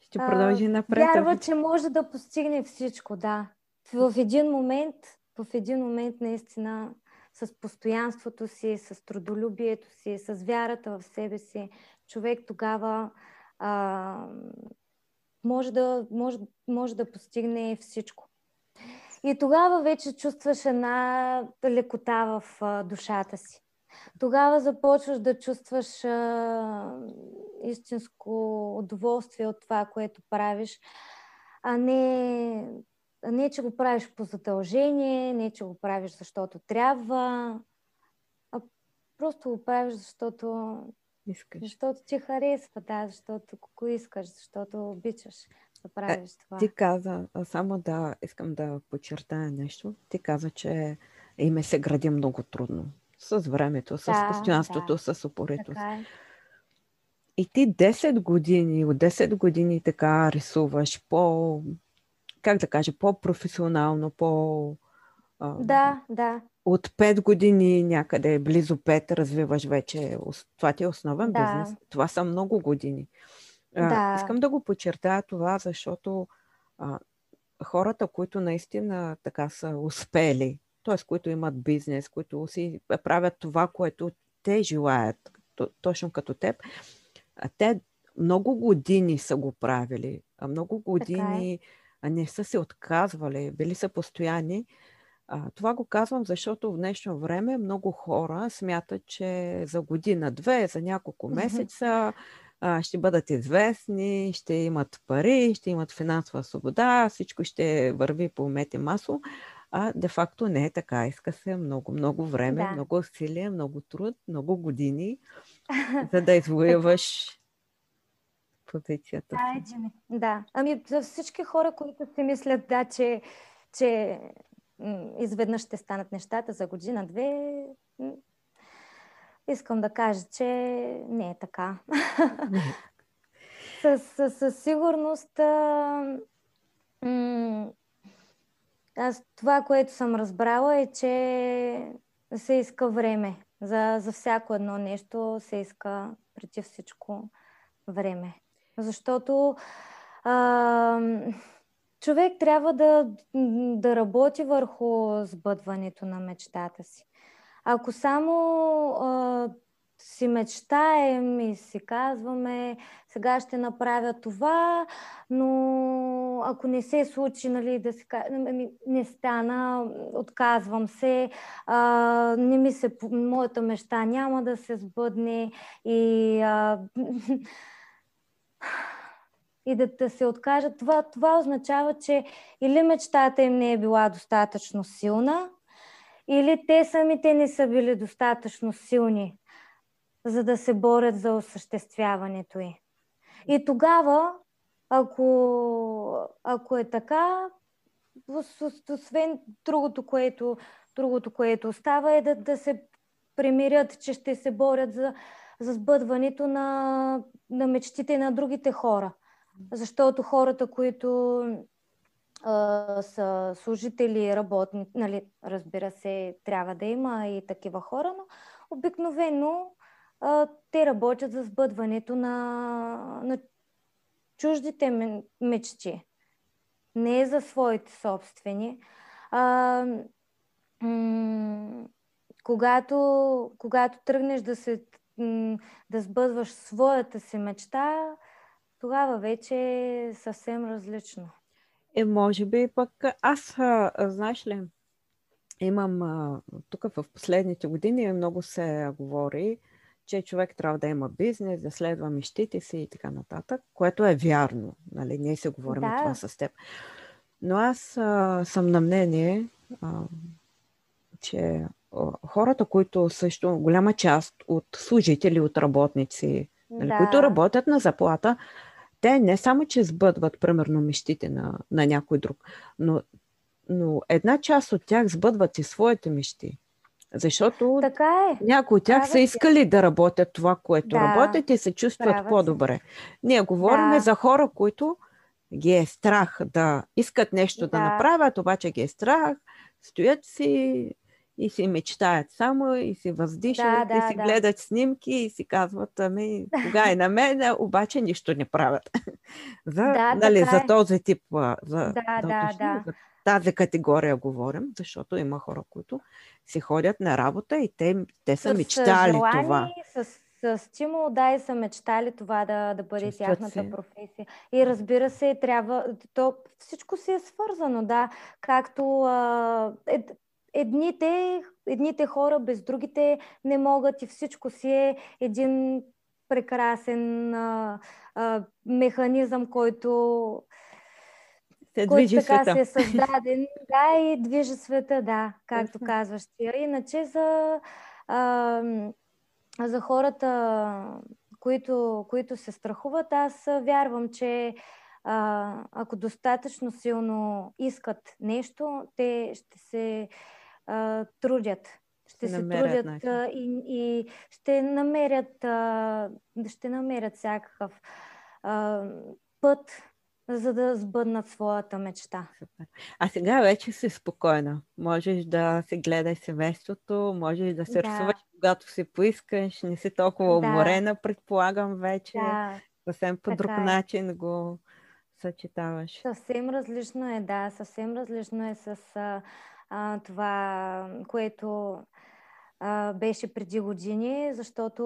ще продължи напред. Вярва, че може да постигне всичко, да. В един момент, в един момент наистина с постоянството си, с трудолюбието си, с вярата в себе си, човек тогава а, може, да, може, може да постигне всичко. И тогава вече чувстваш една лекота в а, душата си тогава започваш да чувстваш а, истинско удоволствие от това, което правиш, а не, а не, че го правиш по задължение, не, че го правиш защото трябва, а просто го правиш, защото искаш. Защото ти харесва, да, защото го искаш, защото обичаш да правиш а, това. Ти каза, само да искам да подчертая нещо. Ти каза, че име се гради много трудно с времето, с да, постоянството, да. с упоритост. Е. И ти 10 години, от 10 години така рисуваш по, как да кажа, по-професионално, по... Да, да. От 5 години някъде, близо 5, развиваш вече. Това ти е основен да. бизнес. Това са много години. Да. А, искам да го подчертая това, защото а, хората, които наистина така са успели, т.е. които имат бизнес, които си правят това, което те желаят, точно като теб, те много години са го правили, а много години е. не са се отказвали, били са постоянни. А, това го казвам, защото в днешно време много хора смятат, че за година-две, за няколко месеца а, ще бъдат известни, ще имат пари, ще имат финансова свобода, всичко ще върви по мете масло а де-факто не е така. Иска се много, много време, да. много усилия, много труд, много години, (laughs) за да извоюваш позицията си. Да, ами за всички хора, които си мислят, да, че, че изведнъж ще станат нещата за година-две, искам да кажа, че не е така. (laughs) със, със сигурност м- аз това, което съм разбрала е, че се иска време. За, за всяко едно нещо се иска преди всичко време. Защото а, човек трябва да, да работи върху сбъдването на мечтата си. Ако само а, си мечтаем и си казваме, сега ще направя това, но ако не се случи, нали, да си, ами, не стана, отказвам се, а, не ми се, моята мечта няма да се сбъдне и а, (laughs) и да, да се откажат, това, това означава, че или мечтата им не е била достатъчно силна, или те самите не са били достатъчно силни, за да се борят за осъществяването й. И тогава, ако, ако е така, освен другото, което, другото, което остава, е да, да се примирят, че ще се борят за, за сбъдването на, на мечтите на другите хора. Защото хората, които а, са служители, работни, нали, разбира се, трябва да има и такива хора, но обикновено а, те работят за сбъдването на, на чуждите мечти, не за своите собствени. А, когато, когато тръгнеш да, се, да сбъдваш своята си мечта, тогава вече е съвсем различно. Е, може би пък аз, а, знаеш ли, имам а, тук в последните години много се говори, че човек трябва да има бизнес, да следва мечтите си и така нататък, което е вярно. Нали? Ние се говорим да. това с теб. Но аз а, съм на мнение, а, че а, хората, които също, голяма част от служители, от работници, нали, да. които работят на заплата, те не само, че сбъдват, примерно, мечтите на, на някой друг, но, но една част от тях сбъдват и своите мечти. Защото така е. някои от тях Правят са искали да работят това, което да. работят и се чувстват Правят по-добре. Ние говорим да. за хора, които ги е страх да искат нещо да. да направят, обаче ги е страх, стоят си, и си мечтаят само и си въздишат, да, да, и си да. гледат снимки и си казват, ами, кога е на мен, обаче нищо не правят. (laughs) за, да, нали, за е. този тип, за, да, да, да, да. за тази категория говорим, защото има хора, които си ходят на работа и те, те са с мечтали желание, това. С, с стимул, да, и са мечтали това да, да бъде Чувстват тяхната си. професия. И разбира се, трябва, то всичко си е свързано, да, както а, е, едните, едните хора без другите не могат и всичко си е един прекрасен а, а, механизъм, който, се който така света. се е създаден. (laughs) да, и движи света, да, както казваш ти. Иначе за, а, за хората, които, които се страхуват, аз вярвам, че а, ако достатъчно силно искат нещо, те ще се а, трудят. Ще се трудят а, и, и ще намерят, а, ще намерят всякакъв а, път, за да сбъднат своята мечта. Супер. А сега вече си спокойна. Можеш да се гледаш семейството, можеш да се да. рисуваш, когато си поискаш, не си толкова да. уморена, предполагам вече. Да. Съвсем по друг е. начин го съчетаваш. Съвсем различно е, да. Съвсем различно е с а, а, това, което а, беше преди години, защото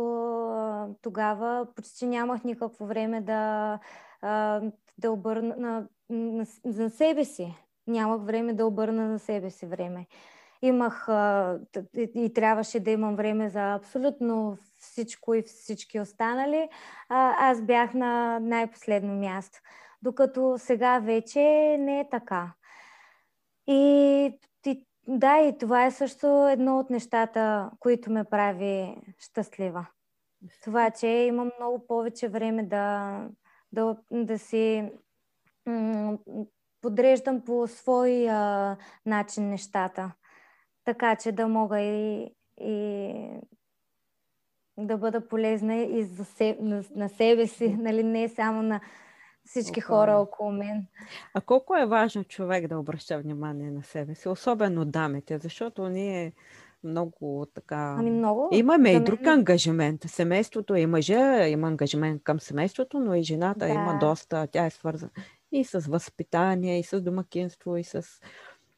а, тогава почти нямах никакво време да, а, да обърна на, на, на себе си. Нямах време да обърна на себе си време. Имах а, и, и трябваше да имам време за абсолютно всичко и всички останали. А, аз бях на най-последно място. Докато сега вече не е така. И да, и това е също едно от нещата, които ме прави щастлива. Това, че имам много повече време да, да, да си м- подреждам по свой а, начин нещата. Така че да мога и, и да бъда полезна и за се, на, на себе си, (laughs) нали, не само на, всички хора около мен. А колко е важно човек да обръща внимание на себе си, особено дамите, защото ние много така... Ами много. Имаме и друг мен... ангажимент. Семейството и мъжа има ангажимент към семейството, но и жената да. има доста, тя е свързана и с възпитание, и с домакинство, и с...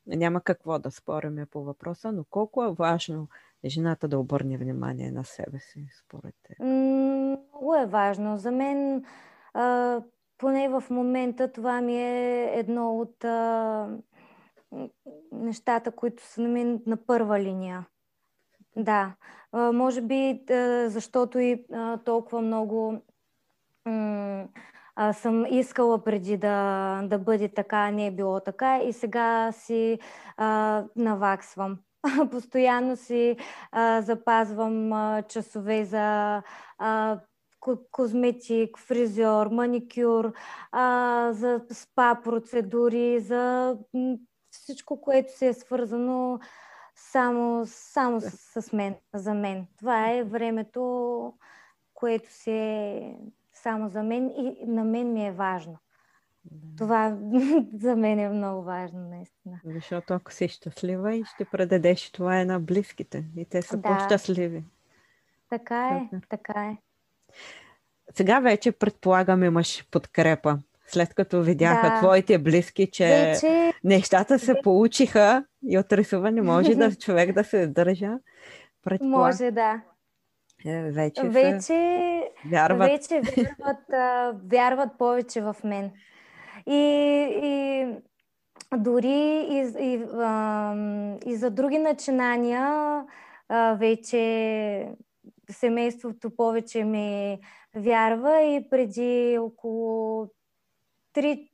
Няма какво да спориме по въпроса, но колко е важно жената да обърне внимание на себе си, според те? Много е важно. За мен, поне в момента, това ми е едно от а, нещата, които са на мен на първа линия. Да, а, може би а, защото и а, толкова много м- а, съм искала преди да, да бъде така, не е било така и сега си а, наваксвам. (laughs) Постоянно си а, запазвам а, часове за а, козметик, фризьор, маникюр, а, за спа процедури, за всичко, което се е свързано само, само с, с мен, за мен. Това е времето, което се е само за мен и на мен ми е важно. Да. Това (laughs) за мен е много важно, наистина. Защото ако си щастлива и ще предадеш това е на близките и те са да. по-щастливи. Така е, Супер. така е. Сега вече предполагам имаш подкрепа. След като видяха да. твоите близки, че вече... нещата се получиха и от рисуване може да (laughs) човек да се държа. Предполаг... Може, да. Е, вече, вече, вярват. вече вярват, а, вярват повече в мен. И, и дори и, и, а, и за други начинания а, вече семейството повече ми вярва и преди около 3,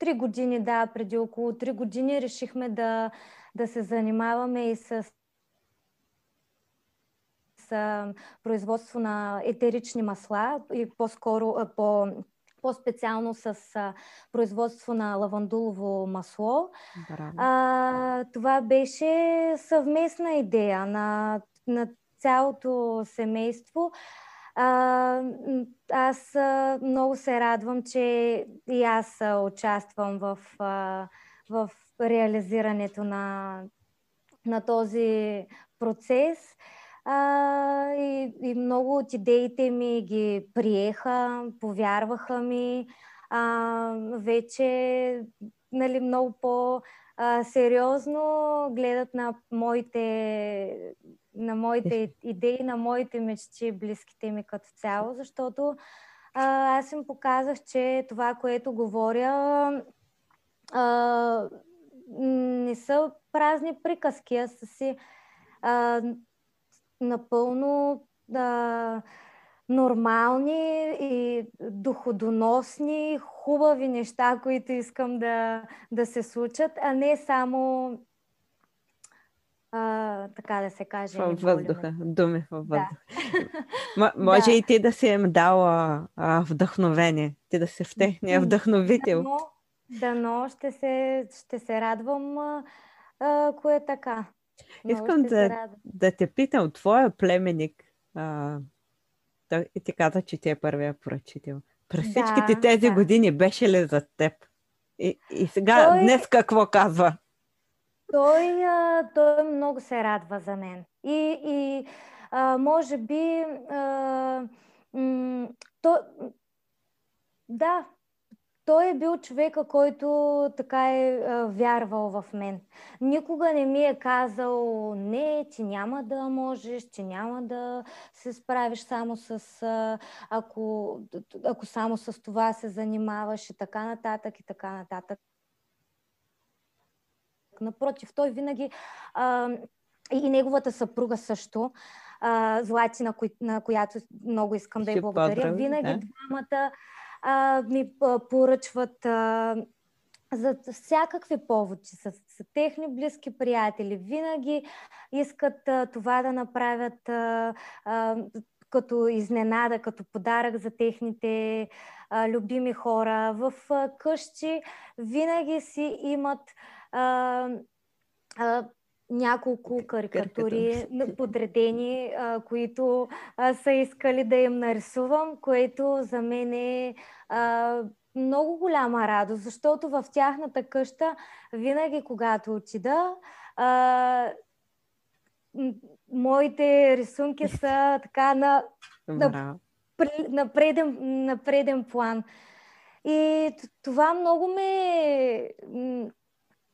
3 години, да, преди около 3 години решихме да, да се занимаваме и с с производство на етерични масла и по-скоро по, по-специално с производство на лавандулово масло. А, това беше съвместна идея на, на цялото семейство. А, аз а, много се радвам, че и аз а, участвам в, а, в реализирането на, на този процес. А, и, и много от идеите ми ги приеха, повярваха ми. А, вече нали, много по-сериозно гледат на моите, на моите идеи, на моите мечти, близките ми като цяло, защото а, аз им показах, че това, което говоря, а, не са празни приказки, а са си а, напълно а, нормални и доходоносни, хубави неща, които искам да, да се случат, а не само така да се каже. Във въздуха, думи във въздуха. (laughs) Да. може да. и ти да си им дала а, вдъхновение, ти да си в техния вдъхновител. Дано, дано ще, се, ще се радвам, ако е така. Искам да, да те питам, твоя племенник, а, той ти каза, че ти е първия поръчител. През да, всичките тези да. години беше ли за теб? И, и сега, той, днес какво казва? Той, а, той много се радва за мен. И, и а, може би а, то, да, той е бил човека, който така е вярвал в мен. Никога не ми е казал, не, ти няма да можеш, ти няма да се справиш само с, ако, ако само с това се занимаваш и така нататък и така нататък. Напротив, той винаги а, и неговата съпруга също, а, Злати, на, кои, на която много искам да й благодаря, винаги да. двамата а, ми поръчват а, за всякакви поводи, с, с техни близки приятели. Винаги искат а, това да направят а, а, като изненада, като подарък за техните а, любими хора. В а, къщи винаги си имат а, а, няколко карикатури подредени, а, които а, са искали да им нарисувам, което за мен е а, много голяма радост, защото в тяхната къща винаги, когато отида, а, моите рисунки са така на, на, на, преден, на преден план. И това много ме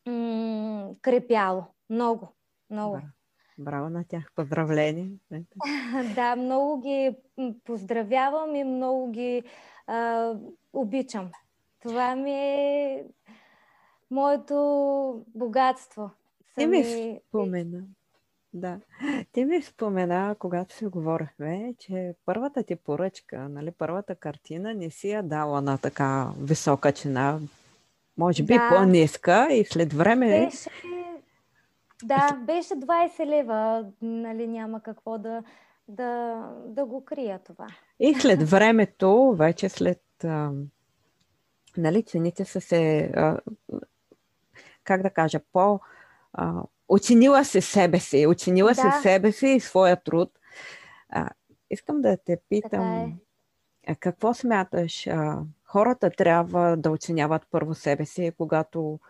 м- крепяло. Много, много. Браво на тях. Поздравление. (laughs) да, много ги поздравявам и много ги а, обичам. Това ми е моето богатство. Ти ми спомена. Да. Ти ми спомена, когато си говорихме, че първата ти поръчка, нали, първата картина не си я дала на така висока цена, може би да. по-ниска и след време... Беше, да, беше 20 лева, нали, няма какво да, да, да го крия това. И след (laughs) времето, вече след... А, нали, цените са се... А, как да кажа, по... А, оценила се себе си, оценила да. се себе си и своя труд. А, искам да те питам, е. какво смяташ? А, хората трябва да оценяват първо себе си, когато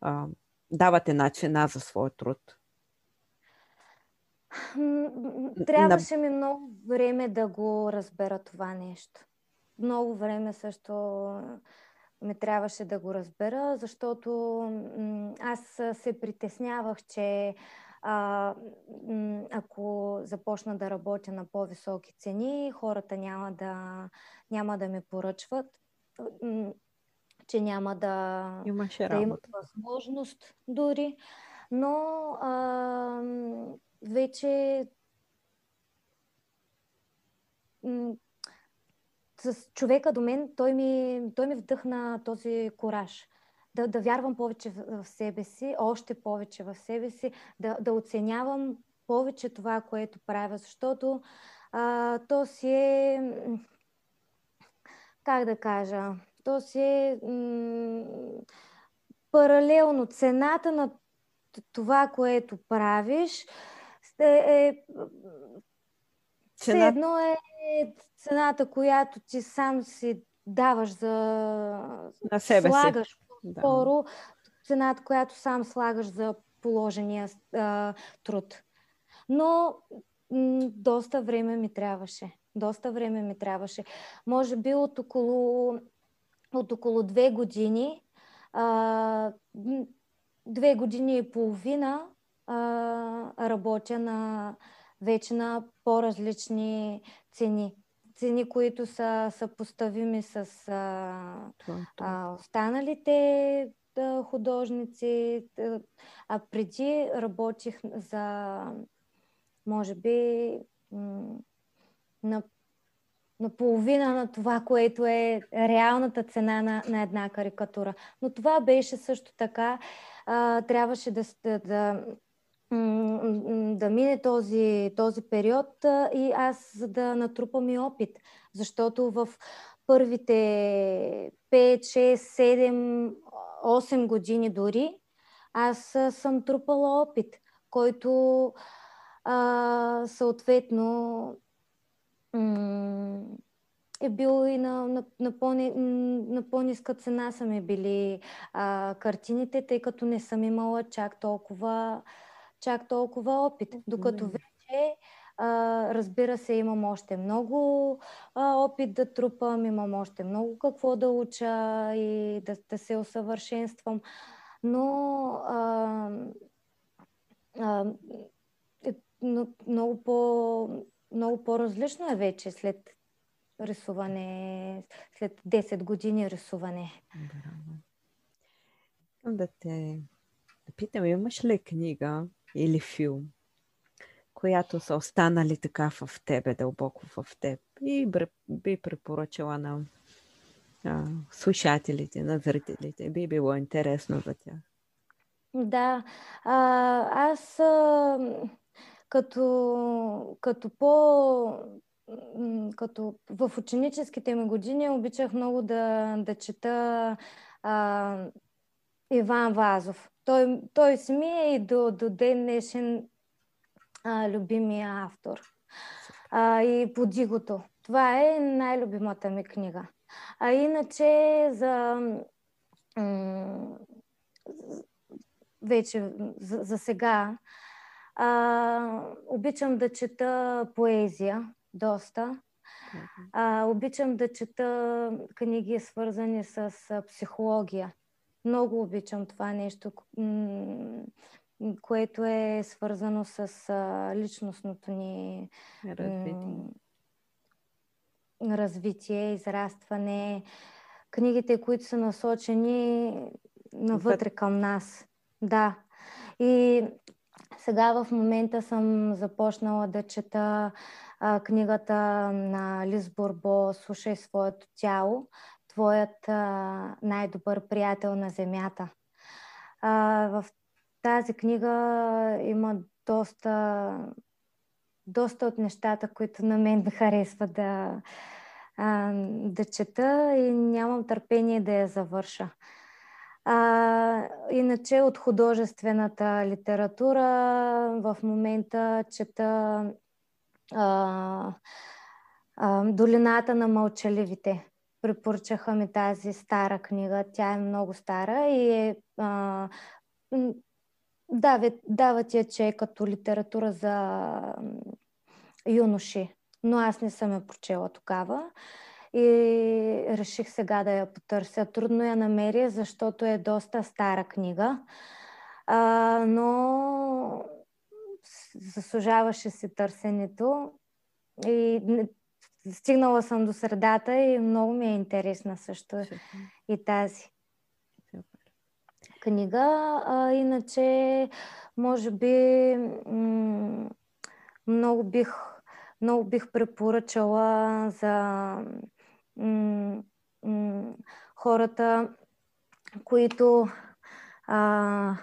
а, дават една цена за своя труд. Трябваше ми много време да го разбера това нещо. Много време също ме трябваше да го разбера, защото аз се притеснявах, че а, ако започна да работя на по-високи цени, хората няма да, няма да ме поръчват, че няма да, да имат възможност дори. Но а, вече с човека до мен, той ми, той ми вдъхна този кораж. Да, да вярвам повече в, в себе си, още повече в себе си, да, да оценявам повече това, което правя, защото а, то си е, как да кажа, то си е м- паралелно. Цената на това, което правиш, е, е Цена... едно е цената, която ти сам си даваш за... На себе слагаш си. По-скоро да. цената, която сам слагаш за положения а, труд. Но м- доста време ми трябваше. Доста време ми трябваше. Може би от около, от около две години, а, две години и половина а, работя на вече на по-различни цени. Цени, които са съпоставими с а, а, останалите да, художници. А преди работих за, може би, на, на половина на това, което е реалната цена на, на една карикатура. Но това беше също така. А, трябваше да, да, да да мине този, този период и аз да натрупам и опит. Защото в първите 5, 6, 7, 8 години дори аз съм трупала опит, който а, съответно е бил и на, на, на по-ниска цена са ми били а, картините, тъй като не съм имала чак толкова чак толкова опит. Докато вече, а, разбира се, имам още много а, опит да трупам, имам още много какво да уча и да, да се усъвършенствам. Но а, а, е, много, по, много по-различно е вече след рисуване, след 10 години рисуване. Браво. Да те да питам, имаш ли книга, или филм, която са останали така в тебе, дълбоко в теб и би препоръчала на а, слушателите, на зрителите. Би било интересно за тях. Да, а, аз а, като, като по като в ученическите ми години обичах много да, да чета а, Иван Вазов. Той, той си ми е и до, до ден днешен а, любимия автор. А, и Подигото. Това е най-любимата ми книга. А иначе за м- вече за, за сега а, обичам да чета поезия доста. А, обичам да чета книги, свързани с психология. Много обичам това нещо. което е свързано с личностното ни развитие. развитие, израстване. Книгите, които са насочени навътре към нас. Да. И сега в момента съм започнала да чета а, книгата на Лиз Борбо Слушай своето тяло, твоят а, най-добър приятел на Земята. А, в тази книга има доста, доста от нещата, които на мен харесва да, а, да чета и нямам търпение да я завърша. А, иначе от художествената литература в момента чета а, а, Долината на мълчаливите. Препоръчаха ми тази стара книга. Тя е много стара и е. А, дава, дава тя, че е като литература за юноши. Но аз не съм я прочела тогава и реших сега да я потърся. Трудно я намеря, защото е доста стара книга, а, но заслужаваше си търсенето и стигнала съм до средата и много ми е интересна също и тази книга. А, иначе, може би, м- много бих, много бих препоръчала за хората, които а,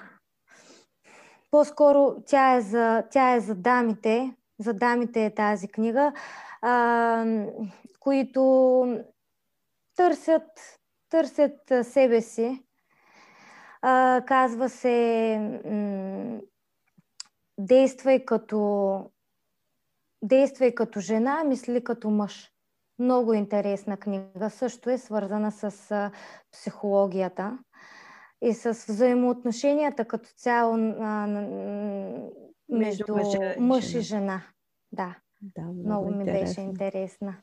по-скоро тя е, за, тя е за дамите, за дамите е тази книга, а, които търсят, търсят себе си. А, казва се действай като действай като жена, мисли като мъж. Много интересна книга. Също е свързана с а, психологията и с взаимоотношенията като цяло а, между, между мъж и жена. Да. Да, много, много ми беше интересна.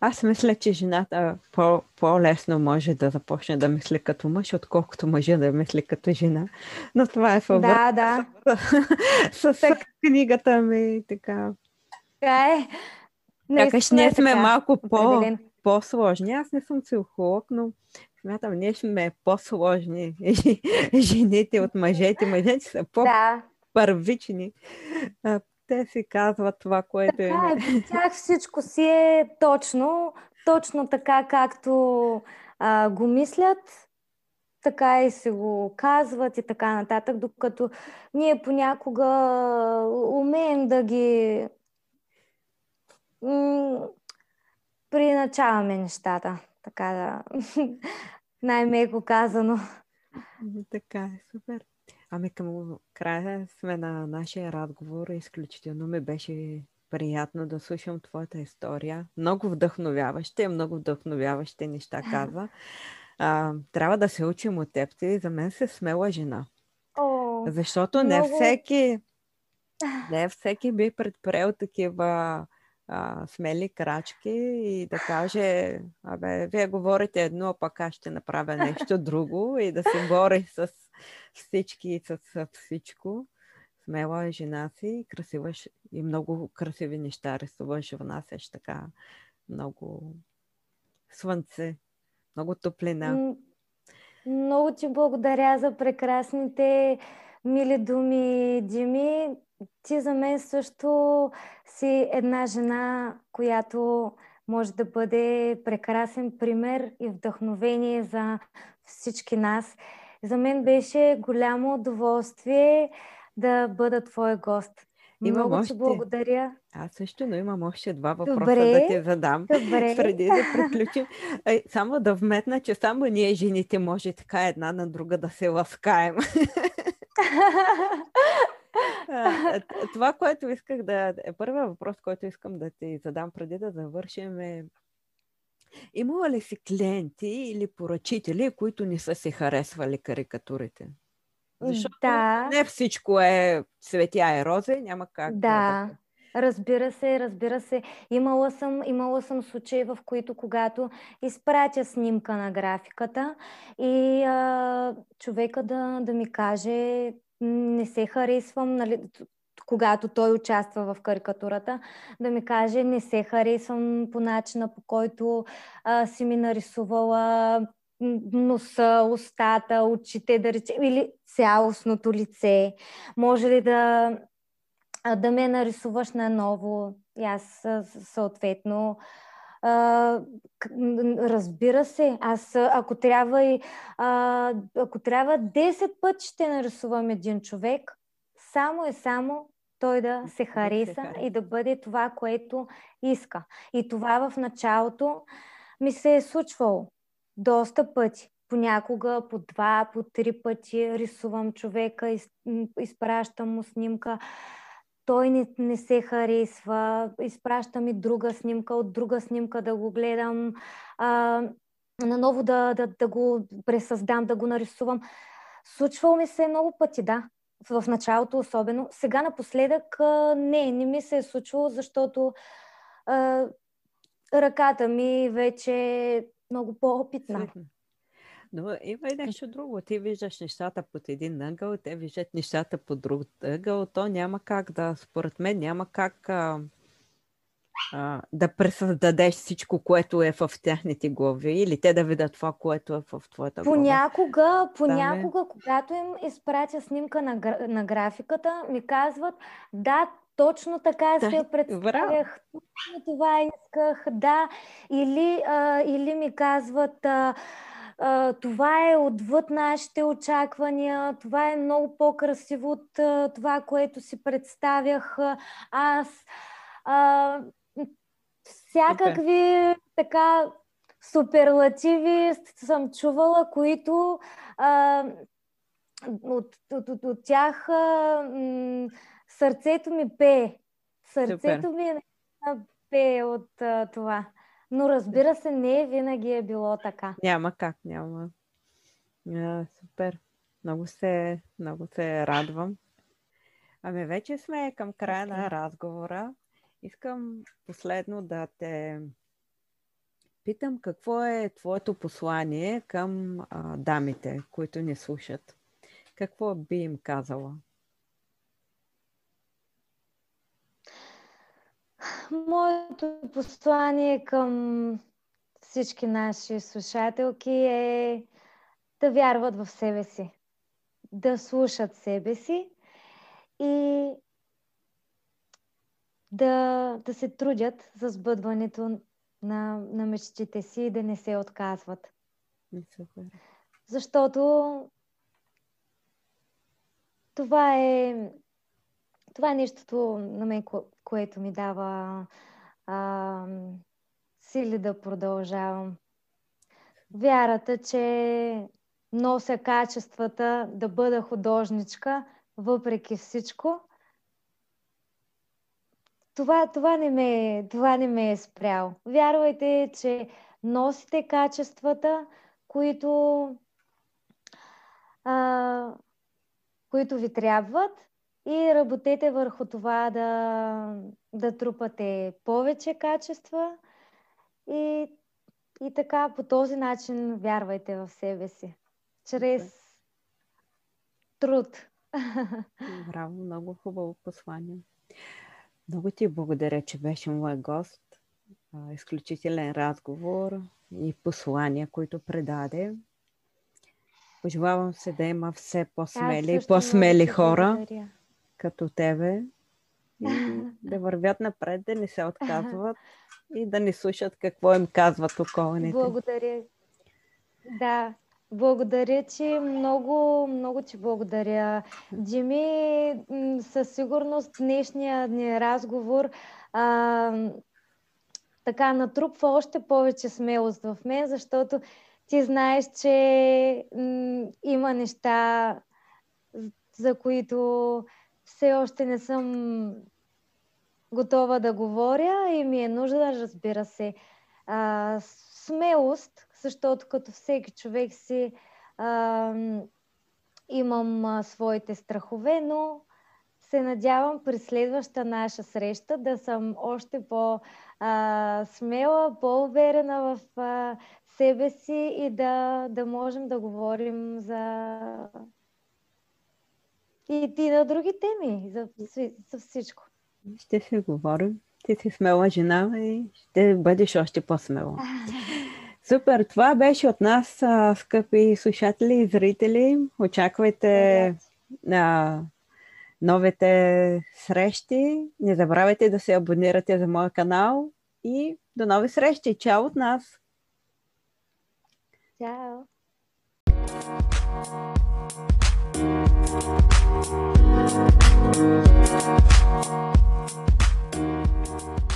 Аз мисля, че жената по- по-лесно може да започне да мисли като мъж, отколкото мъжа да мисли като жена. Но това е във да, да. (laughs) с, с, с книгата ми. Така. Така е. Сякаш ние сме така, малко по, по-сложни. Аз не съм психолог, но смятам, ние сме по-сложни. (laughs) Жените от мъжете. Мъжете са по-първични. Да. Те си казват това, което е. Така е. Тях всичко си е точно, точно така, както а, го мислят, така и се го казват и така нататък, докато ние понякога умеем да ги приначаваме нещата, така да (laughs) най-меко казано. Така е, супер. Ами към края сме на нашия разговор. Изключително ми беше приятно да слушам твоята история. Много вдъхновяваща много вдъхновяващи неща (laughs) каза. А, трябва да се учим от теб. Ти за мен се смела жена. О, Защото много... не всеки (laughs) не всеки би предприел такива а, смели крачки и да каже, абе, вие говорите едно, пък аз ще направя нещо (laughs) друго и да се бори с всички и с всичко. Смела е жена си и красива и много красиви неща рисуваш, внасяш така много слънце, много топлина. Много ти благодаря за прекрасните мили думи, Дими ти за мен също си една жена, която може да бъде прекрасен пример и вдъхновение за всички нас. За мен беше голямо удоволствие да бъда твой гост. Имам Много още... ти благодаря. Аз също, но имам още два въпроса Добре. да ти задам, (laughs) Добре. преди да (laughs) приключим. само да вметна, че само ние жените може така една на друга да се ласкаем. (laughs) (laughs) Това, което исках да... Е първият въпрос, който искам да ти задам преди да завършим е Имала ли си клиенти или поръчители, които не са си харесвали карикатурите? Защото да. не всичко е цветя и розе, няма как. Да. да Разбира се, разбира се. Имала съм, имала съм случаи, в които когато изпратя снимка на графиката и а, човека да, да ми каже не се харесвам, нали, когато той участва в карикатурата, да ми каже не се харесвам по начина по който а, си ми нарисувала носа, устата, очите, да речем, или цялостното лице. Може ли да, да ме нарисуваш наново? И аз съответно разбира се, аз ако трябва и ако трябва 10 пъти ще нарисувам един човек, само е само той да се хареса и да бъде това, което иска. И това в началото ми се е случвало доста пъти. Понякога по два, по три пъти рисувам човека, изпращам му снимка. Той не, не се харесва, изпращам и друга снимка, от друга снимка да го гледам, а, наново да, да, да го пресъздам, да го нарисувам. Случвало ми се много пъти, да. В началото особено. Сега напоследък не, не ми се е случвало, защото а, ръката ми вече е много по-опитна. Но има и нещо друго. Ти виждаш нещата под един ъгъл, те виждат нещата под друг ъгъл. То няма как да, според мен, няма как а, а, да пресъздадеш всичко, което е в тяхните глави или те да видят това, което е в твоята глава. Понякога, понякога, да, когато им изпратя снимка на, на графиката, ми казват, да, точно така да, се представях, точно това исках, да, или, а, или ми казват, а, а, това е отвъд нашите очаквания, това е много по-красиво от а, това, което си представях аз. А, всякакви okay. така суперлативи съм чувала, които а, от, от, от, от тях а, м- сърцето ми пее. Сърцето Супер. ми е пее от а, това. Но разбира се, не винаги е било така. Няма как, няма. А, супер. Много се, много се радвам. Ами вече сме към края на разговора. Искам последно да те питам какво е твоето послание към а, дамите, които ни слушат. Какво би им казала? Моето послание към всички наши слушателки е да вярват в себе си, да слушат себе си и да, да се трудят за сбъдването на, на мечтите си и да не се отказват. Супер. Защото това е това е нещото на мен, което ми дава а, сили да продължавам. Вярата, че нося качествата да бъда художничка, въпреки всичко. Това, това, не ме, това не ме е спрял. Вярвайте, че носите качествата, които, а, които ви трябват и работете върху това да, да трупате повече качества и, и така по този начин вярвайте в себе си. Чрез труд. (laughs) Браво, много хубаво послание. Много ти благодаря, че беше мой гост. Изключителен разговор и послания, които предаде. Пожелавам се да има все по-смели и по-смели хора. Благодаря като тебе и (laughs) да вървят напред, да не се отказват и да не слушат какво им казват околните. Благодаря. Да, благодаря ти, много, много ти благодаря. Дими, със сигурност днешния ни разговор а, така натрупва още повече смелост в мен, защото ти знаеш, че м- има неща, за които все още не съм готова да говоря и ми е нужда, разбира се, а, смелост, защото като всеки човек си а, имам а, своите страхове, но се надявам при следваща наша среща да съм още по-смела, по-уверена в а, себе си и да, да можем да говорим за И ти на други теми, за, за всичко. Ще се говорим. Ти си смела жена и ще бъдеш още по-смела. (laughs) Супер! Това беше от нас, скъпи слушатели и зрители. Очаквайте на новите срещи. Не забравяйте да се абонирате за моя канал и до нови срещи. Чао от нас! Чао! We'll be right.